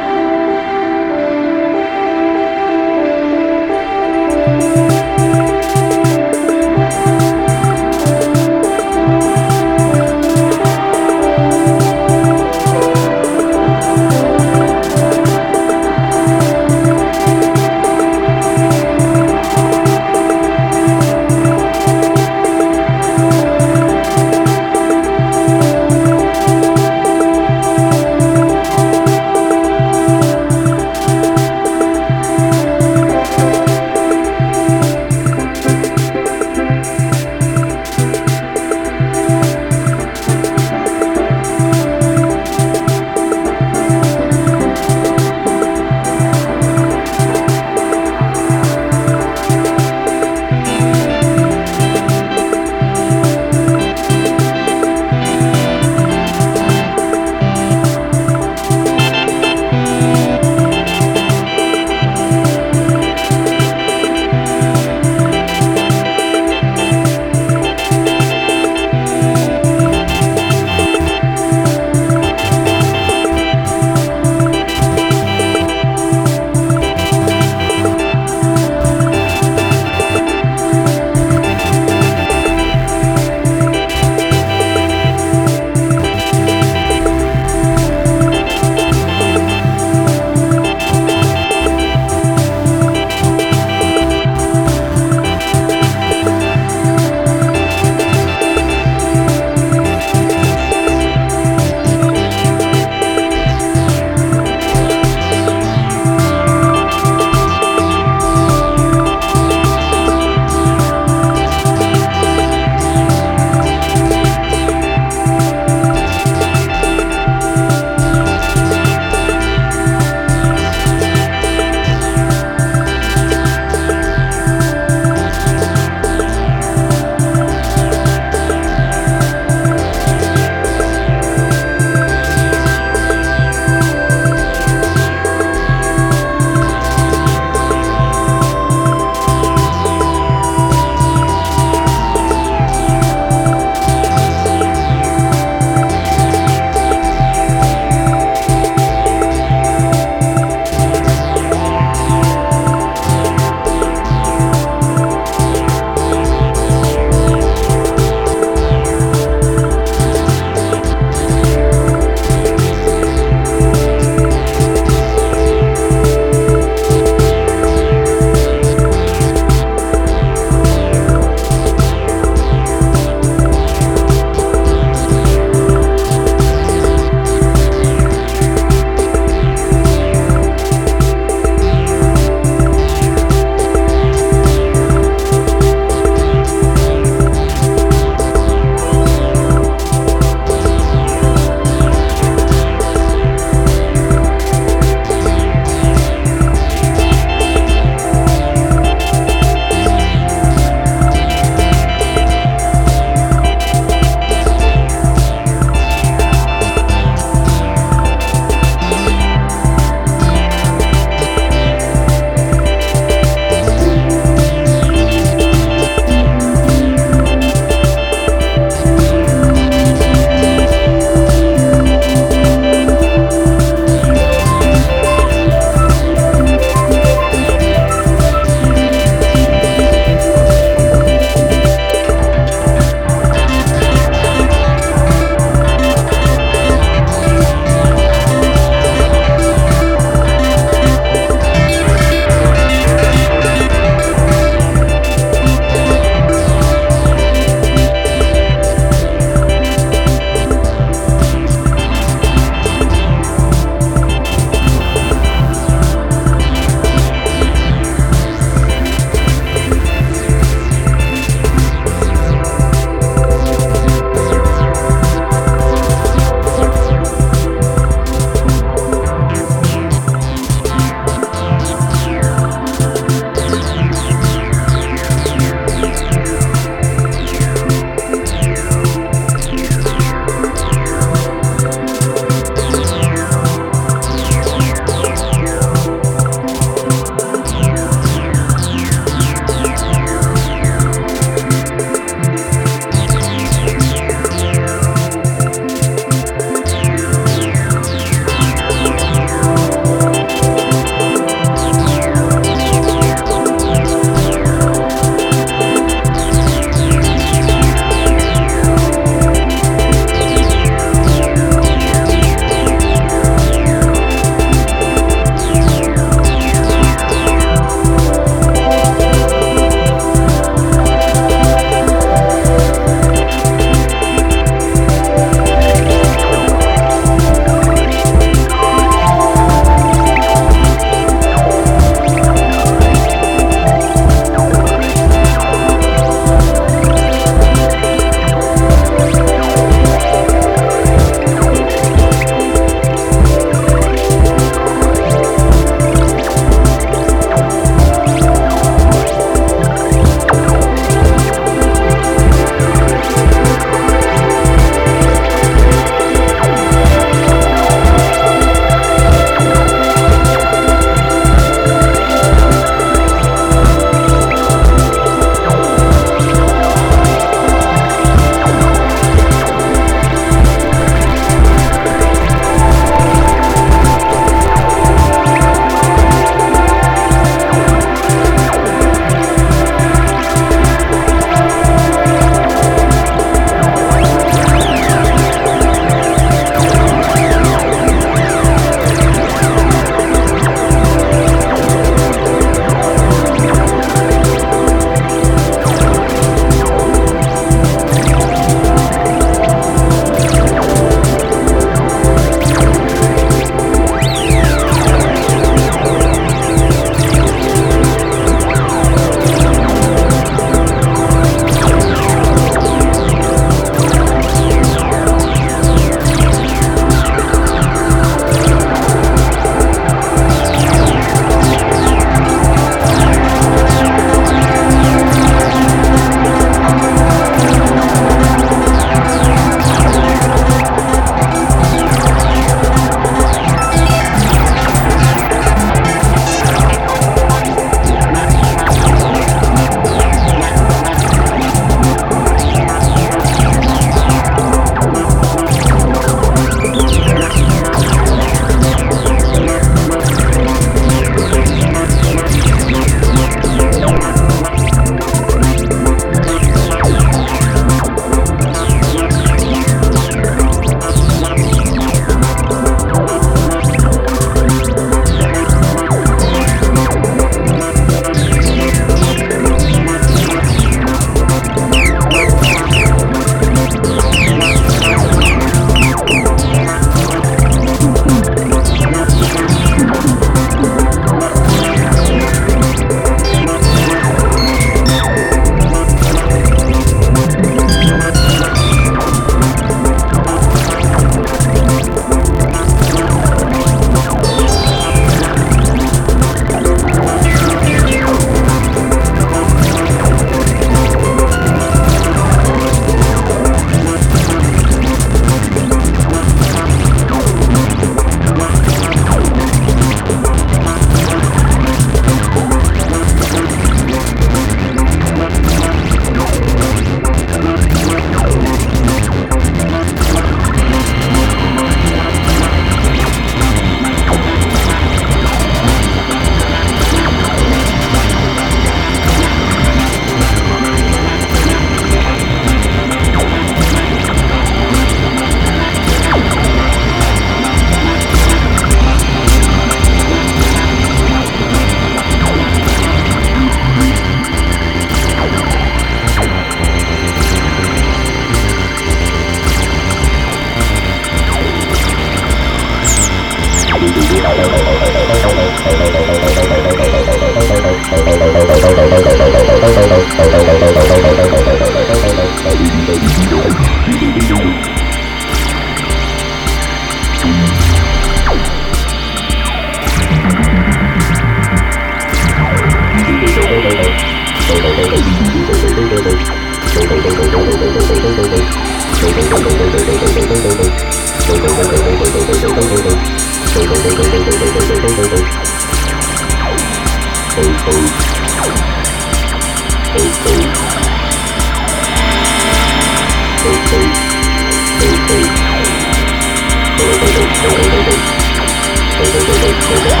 Yeah!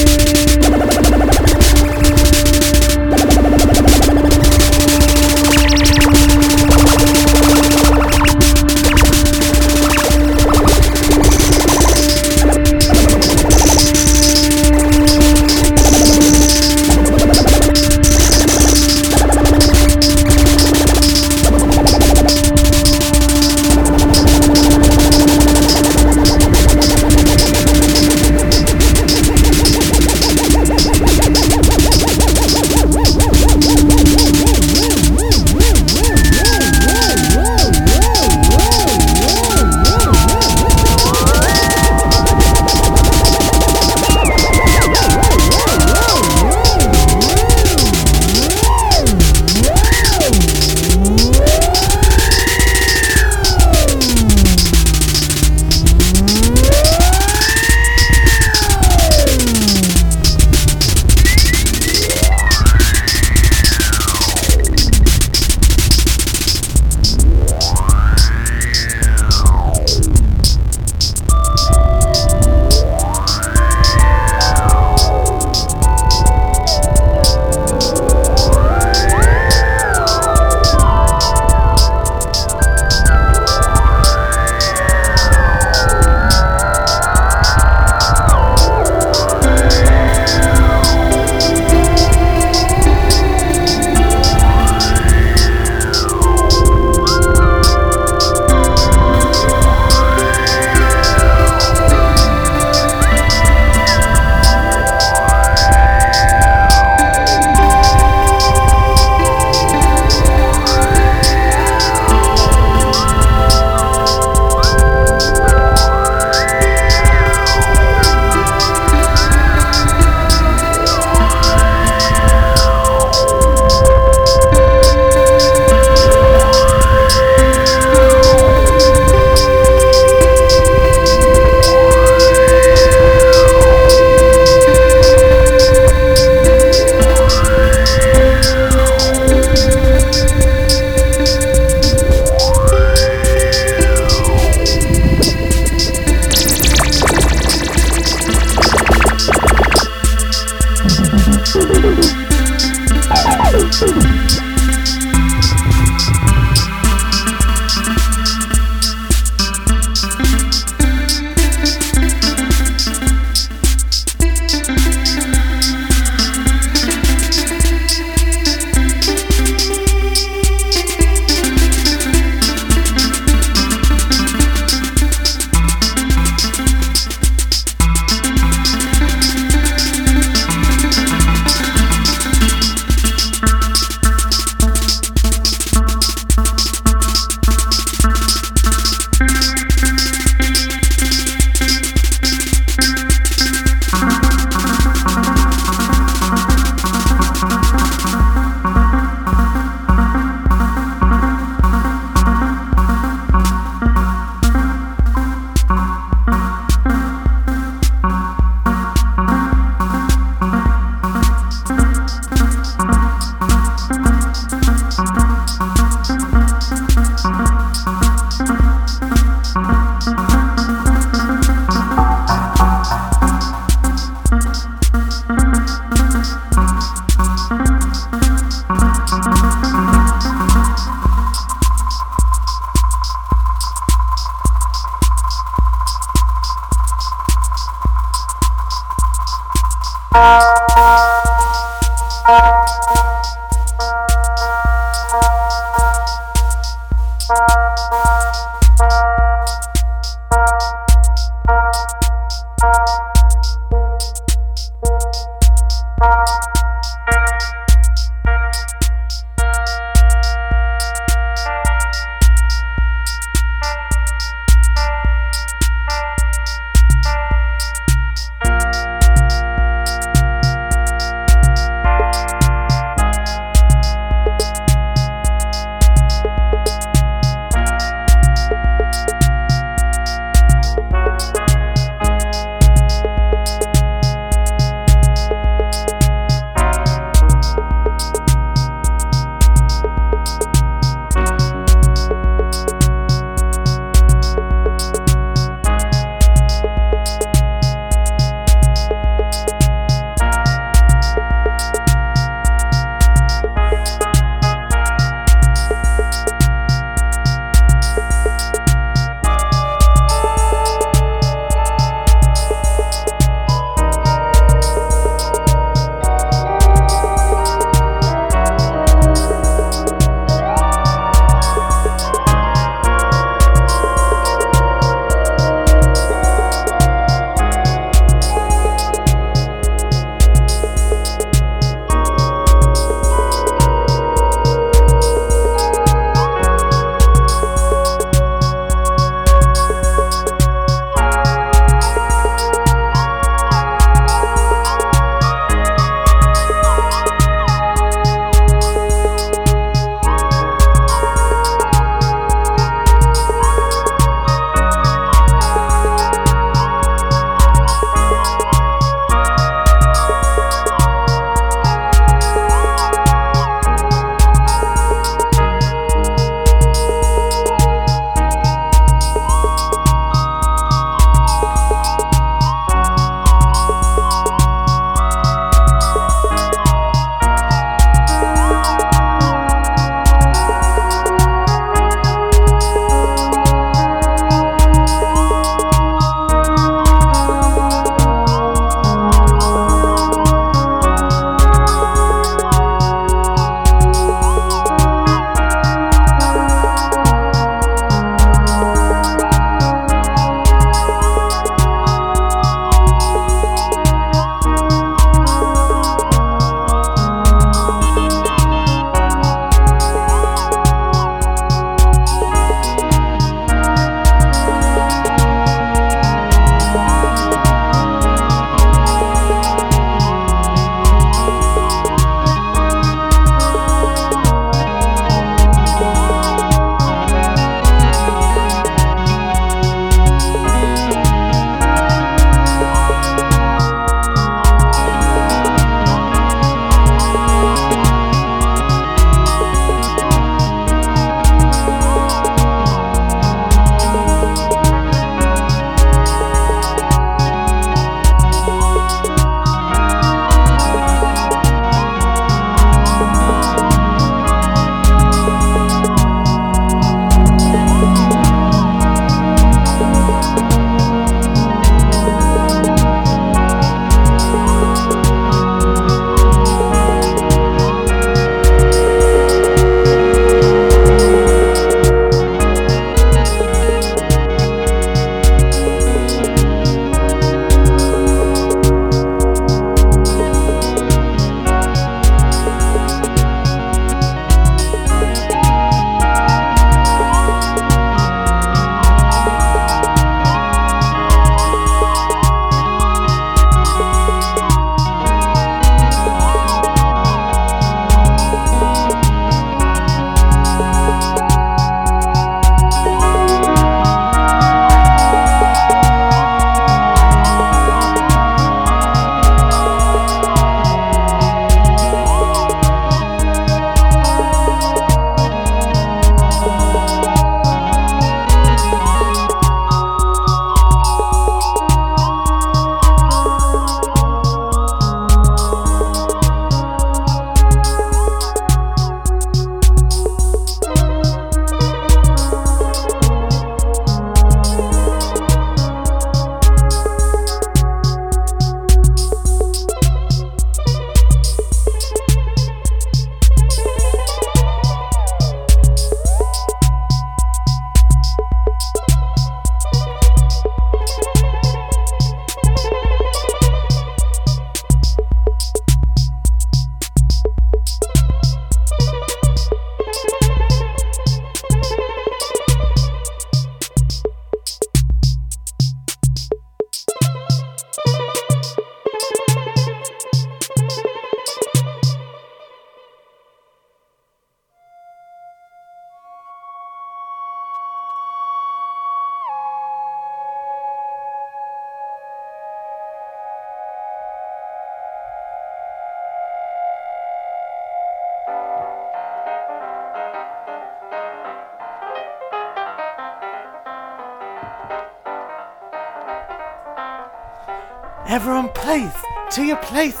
Places.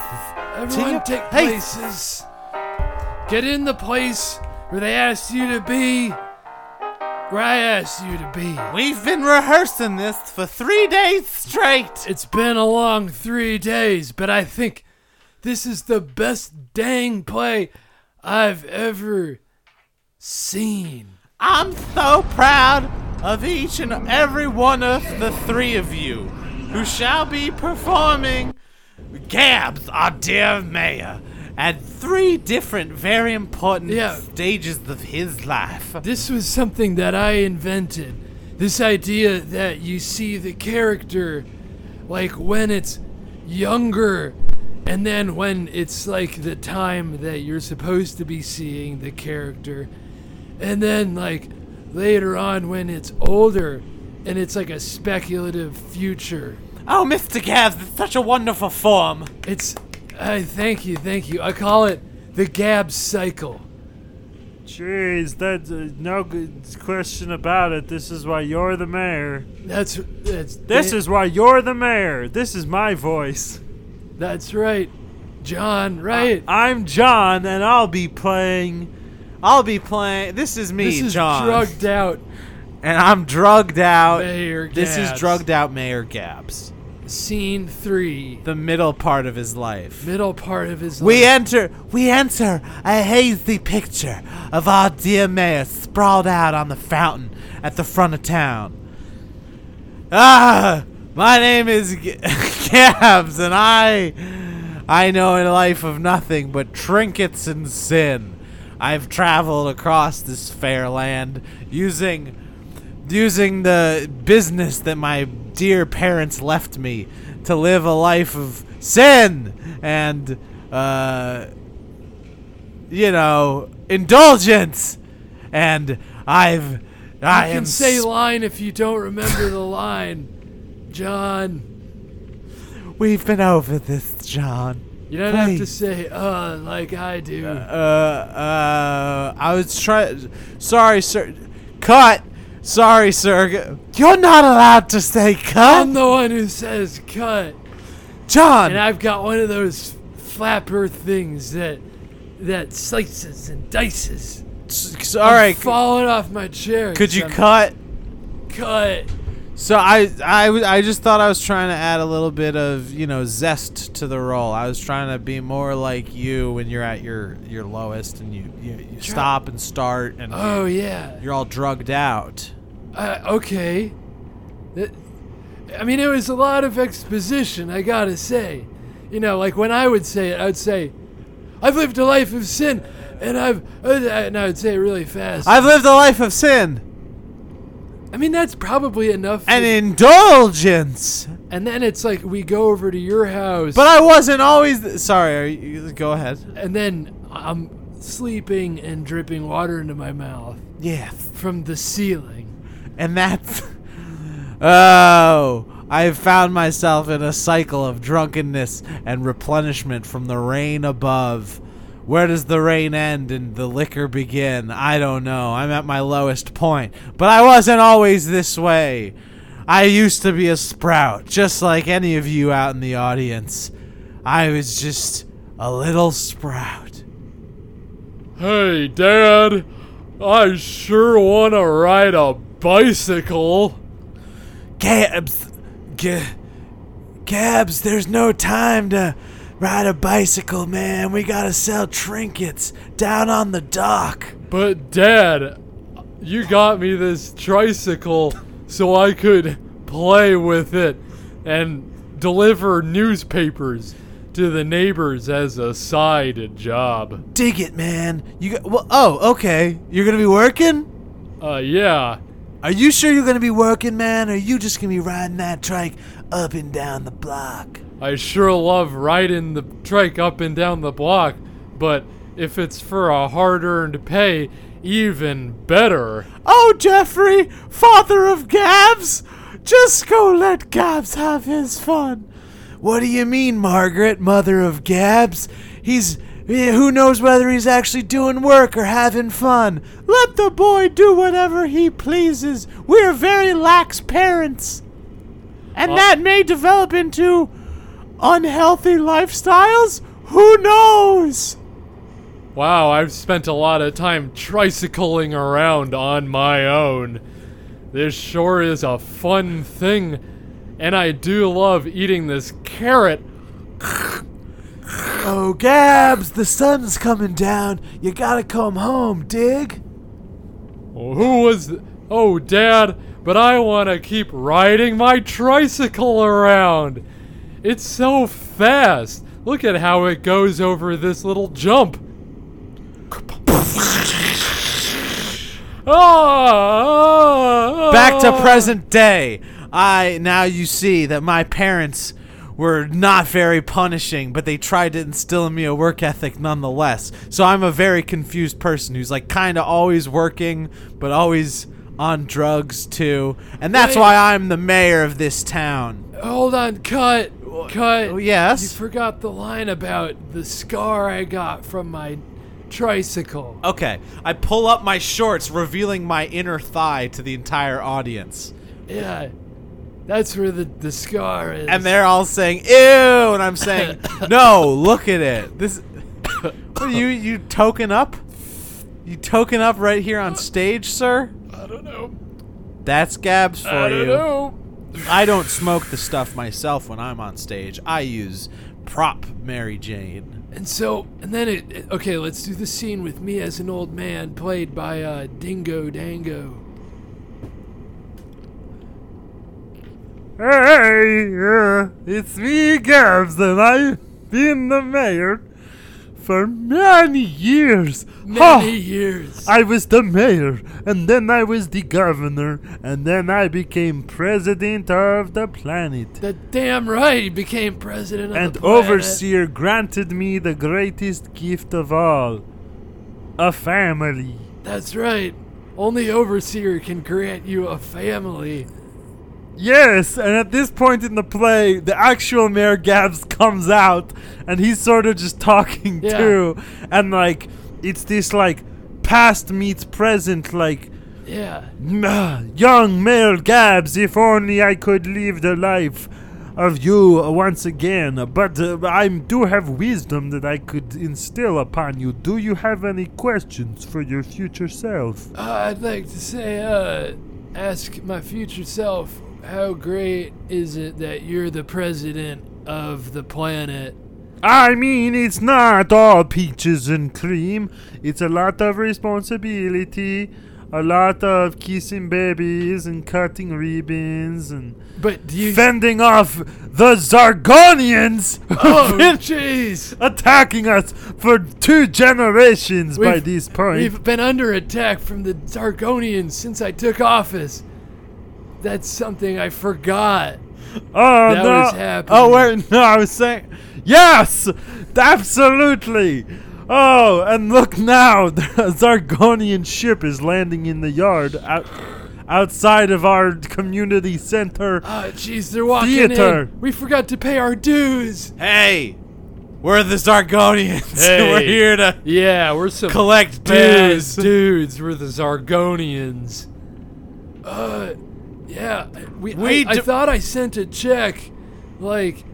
Everyone your take place. places. Get in the place where they asked you to be. Where I asked you to be. We've been rehearsing this for three days straight. It's been a long three days, but I think this is the best dang play I've ever seen. I'm so proud of each and every one of the three of you who shall be performing Gabbs, our dear mayor, at three different, very important Yeah. stages of his life. This was something that I invented. This idea that you see the character like when it's younger and then when it's like the time that you're supposed to be seeing the character and then like later on when it's older and it's like a speculative future. Oh, Mr. Gabbs, it's such a wonderful form. It's I thank you, thank you. I call it the Gab cycle. Jeez, that's uh, no good question about it. This is why you're the mayor. That's that's This is why you're the mayor. This is my voice. that's right. John, right? I'm John, and I'll be playing. I'll be playing. This is me, this is John. drugged out and I'm drugged out. Mayor Gabbs. This is drugged out Mayor Gabbs. Scene three, The middle part of his life. middle part of his We life. We enter, we enter a hazy picture of our dear mayor sprawled out on the fountain at the front of town. Ah, my name is G- Gabbs, and I, I know a life of nothing but trinkets and sin. I've traveled across this fair land using, using the business that my dear parents left me to live a life of sin and, uh, you know, indulgence. And I've, I you am can say sp- line if you don't remember the line. John, We've been over this, John. you don't have to say uh like I do. Uh, uh, I was trying. Sorry, sir. Cut. Sorry, sir. You're not allowed to say cut, I'm the one who says cut, John. and I've got one of those flapper things that that slices and dices. S- all right. c- falling off my chair. Could you cut? I'm cut? So I, I, I just thought I was trying to add a little bit of you know zest to the role. I was trying to be more like you when you're at your your lowest and you you, you stop and start and Oh yeah. you're all drugged out. Uh, okay. That- I mean, it was a lot of exposition, I gotta say. You know, like when I would say it, I would say, I've lived a life of sin, and I've. Uh, and I would say it really fast. I've lived a life of sin I mean, that's probably enough. An indulgence. and then it's like we go over to your house, But I wasn't always. Th- Sorry, are you, go ahead. and then I'm sleeping and dripping water into my mouth Yeah. from the ceiling. and that's. Oh, I've found myself in a cycle of drunkenness and replenishment from the rain above. Where does the rain end and the liquor begin? I don't know. I'm at my lowest point. But I wasn't always this way. I used to be a sprout, just like any of you out in the audience. I was just a little sprout. Hey, Dad, I sure want to ride a bicycle. Gabbs, G- Gabbs, there's no time to ride a bicycle, man. We gotta sell trinkets down on the dock. But, Dad, you got me this tricycle so I could play with it and deliver newspapers to the neighbors as a side job. Dig it, man. You got, well, oh, okay. You're gonna be working? Uh, yeah. Are you sure you're gonna be working, man? Or are you just gonna be riding that trike up and down the block? I sure love riding the trike up and down the block, but if it's for a hard earned pay, even better. Oh, Jeffrey, father of Gabbs! Just go let Gabbs have his fun. What do you mean, Margaret, mother of Gabbs? He's. Who knows whether he's actually doing work or having fun? Let the boy do whatever he pleases. We're very lax parents. And uh, that may develop into unhealthy lifestyles? Who knows? Wow, I've spent a lot of time tricycling around on my own. This sure is a fun thing, and I do love eating this carrot. Oh, Gabbs, the sun's coming down. You gotta come home, dig? Who was. th- oh, Dad, but I want to keep riding my tricycle around. It's so fast. Look at how it goes over this little jump. Back to ah. present day. I now you see that my parents were not very punishing, but they tried to instill in me a work ethic nonetheless. So I'm a very confused person who's like kind of always working, but always on drugs too. And that's Wait. why I'm the mayor of this town. Hold on, cut, cut. Oh, yes? You forgot the line about the scar I got from my tricycle. Okay, I pull up my shorts, revealing my inner thigh to the entire audience. Yeah, that's where the, the scar is. And they're all saying, ew, and I'm saying, no, look at it. This, you, you token up? You token up right here on stage, sir? I don't know. That's Gabbs for I don't you. know. I don't smoke the stuff myself when I'm on stage. I use prop Mary Jane. And so, and then it, it- okay, let's do the scene with me as an old man played by uh, Dingo Dango. Hey, uh, it's me, Gabbs, and I've been the mayor for many years. Many Ha! years. I was the mayor, and then I was the governor, and then I became president of the planet. the damn right he became president of And the planet. overseer granted me the greatest gift of all a family. That's right. Only overseer can grant you a family. Yes, and at this point in the play, the actual Mayor Gabbs comes out, and he's sort of just talking Yeah. too, and like it's this like past meets present, like Yeah. "Ah, young Mayor Gabbs, if only I could live the life of you once again. But uh, I do have wisdom that I could instill upon you. Do you have any questions for your future self? Uh, I'd like to say, uh, ask my future self, how great is it that you're the president of the planet? I mean, it's not all peaches and cream. It's a lot of responsibility, a lot of kissing babies and cutting ribbons and But do you? fending off the Zargonians oh, jeez. attacking us for two generations by We've- this point. We've been under attack from the Zargonians since I took office. That's something I forgot. oh that no! was happening. Oh wait, no, I was saying yes, absolutely. Oh, and look now, the Zargonian ship is landing in the yard out, outside of our community center. Ah, jeez, they're walking Theater. in. We forgot to pay our dues. Hey, we're the Zargonians. Hey. we're here to Yeah, we're some collect bad dues. dudes. We're the Zargonians. Uh, yeah, we. We I, I d- thought I sent a check, like,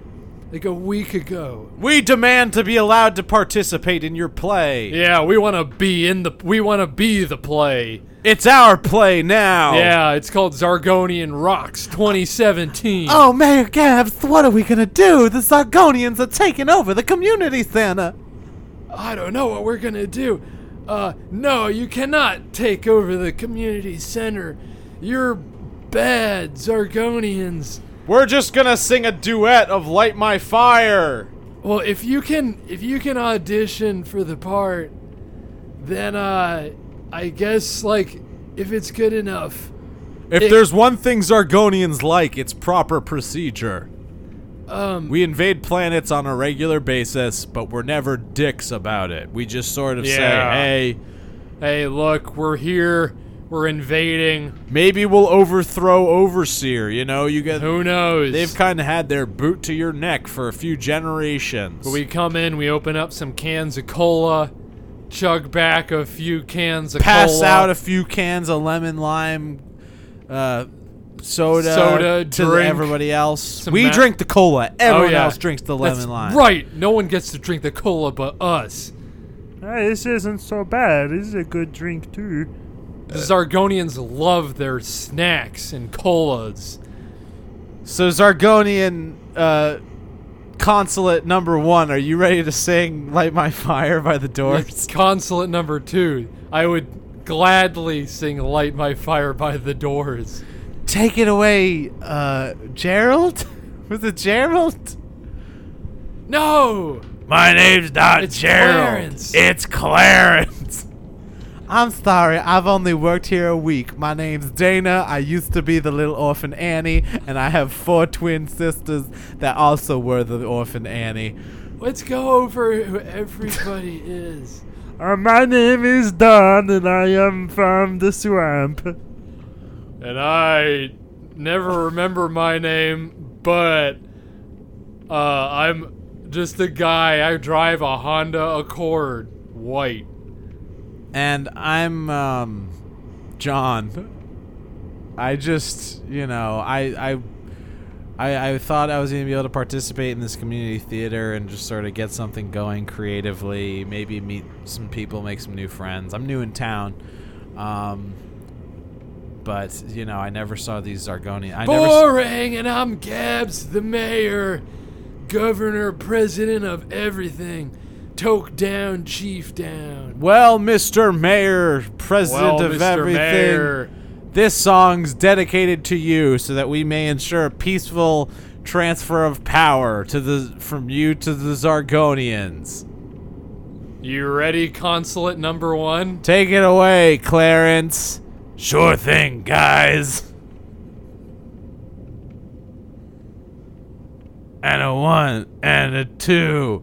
like a week ago. We demand to be allowed to participate in your play. Yeah, we want to be in the. We want to be the play. It's our play now. Yeah, it's called Zargonian Rocks 2017. Oh, Mayor Gabbs, what are we gonna do? The Zargonians are taking over the community center. I don't know what we're gonna do. Uh, no, you cannot take over the community center. You're bad, Zargonians. We're just gonna sing a duet of Light My Fire. Well, if you can, if you can audition for the part, then uh, I guess like if it's good enough. If It- there's one thing Zargonians like, it's proper procedure. Um, We invade planets on a regular basis, but we're never dicks about it. We just sort of Yeah. say, hey, Hey, look, we're here. We're invading. maybe we'll overthrow Overseer. You know, you get. Who knows? They've kind of had their boot to your neck for a few generations. But we come in, we open up some cans of cola, chug back a few cans of pass cola. out a few cans of lemon lime uh, soda, Soda, to drink, everybody else. We ma- drink the cola. Everyone yeah. else drinks the That's lemon lime. Right. No one gets to drink the cola but us. Hey, this isn't so bad. This is a good drink too. The Zargonians love their snacks and colas. So Zargonian uh, consulate number one, are you ready to sing "Light My Fire" by the Doors? Consulate number two. I would gladly sing "Light My Fire" by the Doors. Take it away, uh, Gerald. Was it Gerald? No. My name's not It's Gerald. Clarence. It's Clarence. I'm sorry, I've only worked here a week. My name's Dana. I used to be the little orphan Annie, and I have four twin sisters that also were the orphan Annie. Let's go over who everybody is. Uh, my name is Don, and I am from the swamp. And I never remember my name, but uh, I'm just a guy. I drive a Honda Accord, white. And I'm um John. I just, you know, I I I, I thought I was going to be able to participate in this community theater and just sort of get something going creatively, maybe meet some people, make some new friends. I'm new in town. Um but, you know, I never saw these Zargonians. Never s- Boring, and I'm Gabbs, the mayor, governor, president of everything. Toke down, chief down. Well, Mr. Mayor, president Well, of Mr. everything. Mayor. This song's dedicated to you so that we may ensure a peaceful transfer of power to the from you to the Zargonians. You ready, consulate number one? Take it away, Clarence. Sure thing, guys. And a one and a two.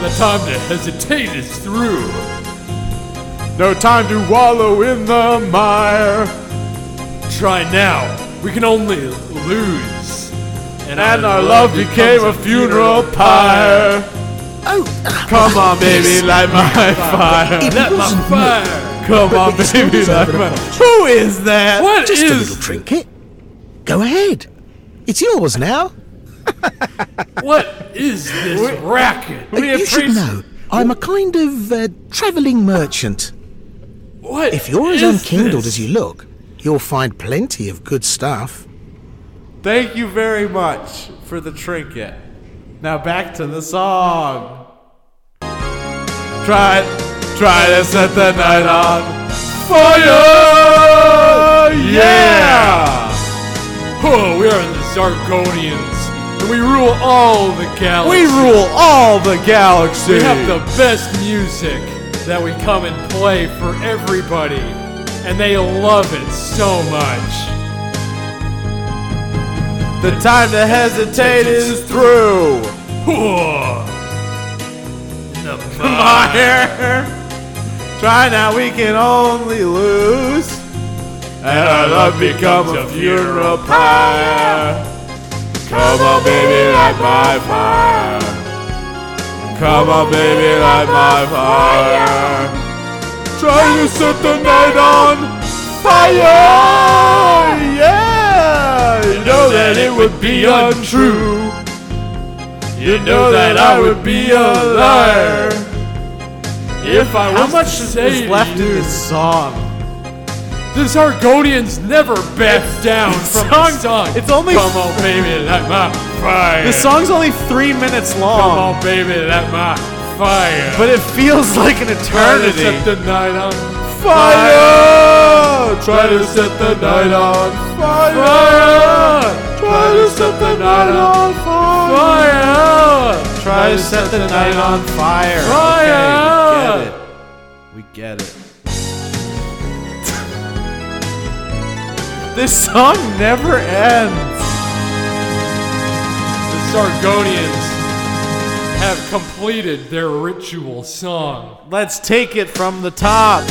The time to hesitate is through. No time to wallow in the mire. Try now. We can only lose. And our love became a funeral pyre. Oh, Come on, baby, light my fire. it Let my fire. Come on, But it still baby, light my apology. Who is that? What Just a little trinket. Go ahead. It's yours now. What is this racket? Uh, you should know. I'm a kind of uh, travelling merchant. What If you're as unkindled this? as you look, you'll find plenty of good stuff. Thank you very much for the trinket. Now back to the song. Try, try to set the night on fire. Yeah. Oh, we are the Zargonians, and we rule all the galaxy. We rule all the galaxy. We have the best music that we come and play for everybody, and they love it so much. The time to hesitate is through. The Fire. Try now, we can only lose. And our love becomes a funeral pyre. Come on, baby, light my fire. Come on, baby, light my fire. Try to set the night on fire. Yeah. You know that it would be untrue. You know that I would be a liar. If I was How much to is say left to in this song? The Zargonians never back down from the song- it's only- come on, baby, light my fire. The song's only three minutes come long, on, baby, light my fire. but it feels like an eternity. Try to set the night on Fire! Try to set the night on fire. fire. Try to set the night on fire. Fire. Try to set the night on fire. Fire! Okay, we get it. We get it. This song never ends. The Zargonians have completed their ritual song. Let's take it from the top.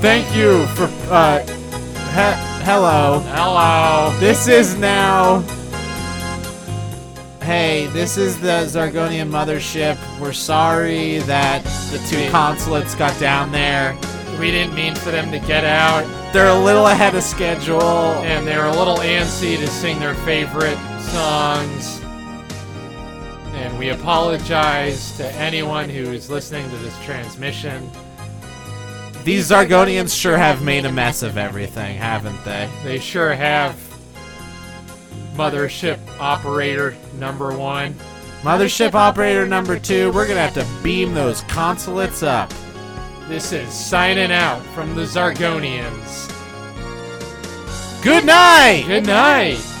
Thank you for uh he- hello. Hello. This is now Hey, this is the Zargonian mothership. We're sorry that the two consulates got down there. We didn't mean for them to get out, They're a little ahead of schedule. and they're a little antsy to sing their favorite songs. And we apologize to anyone who is listening to this transmission. These Zargonians sure have made a mess of everything, haven't they? They sure have. Mothership operator number one. Mothership operator number two, we're gonna have to beam those consulates up. This is signing out from the Zargonians. Good night! Good night.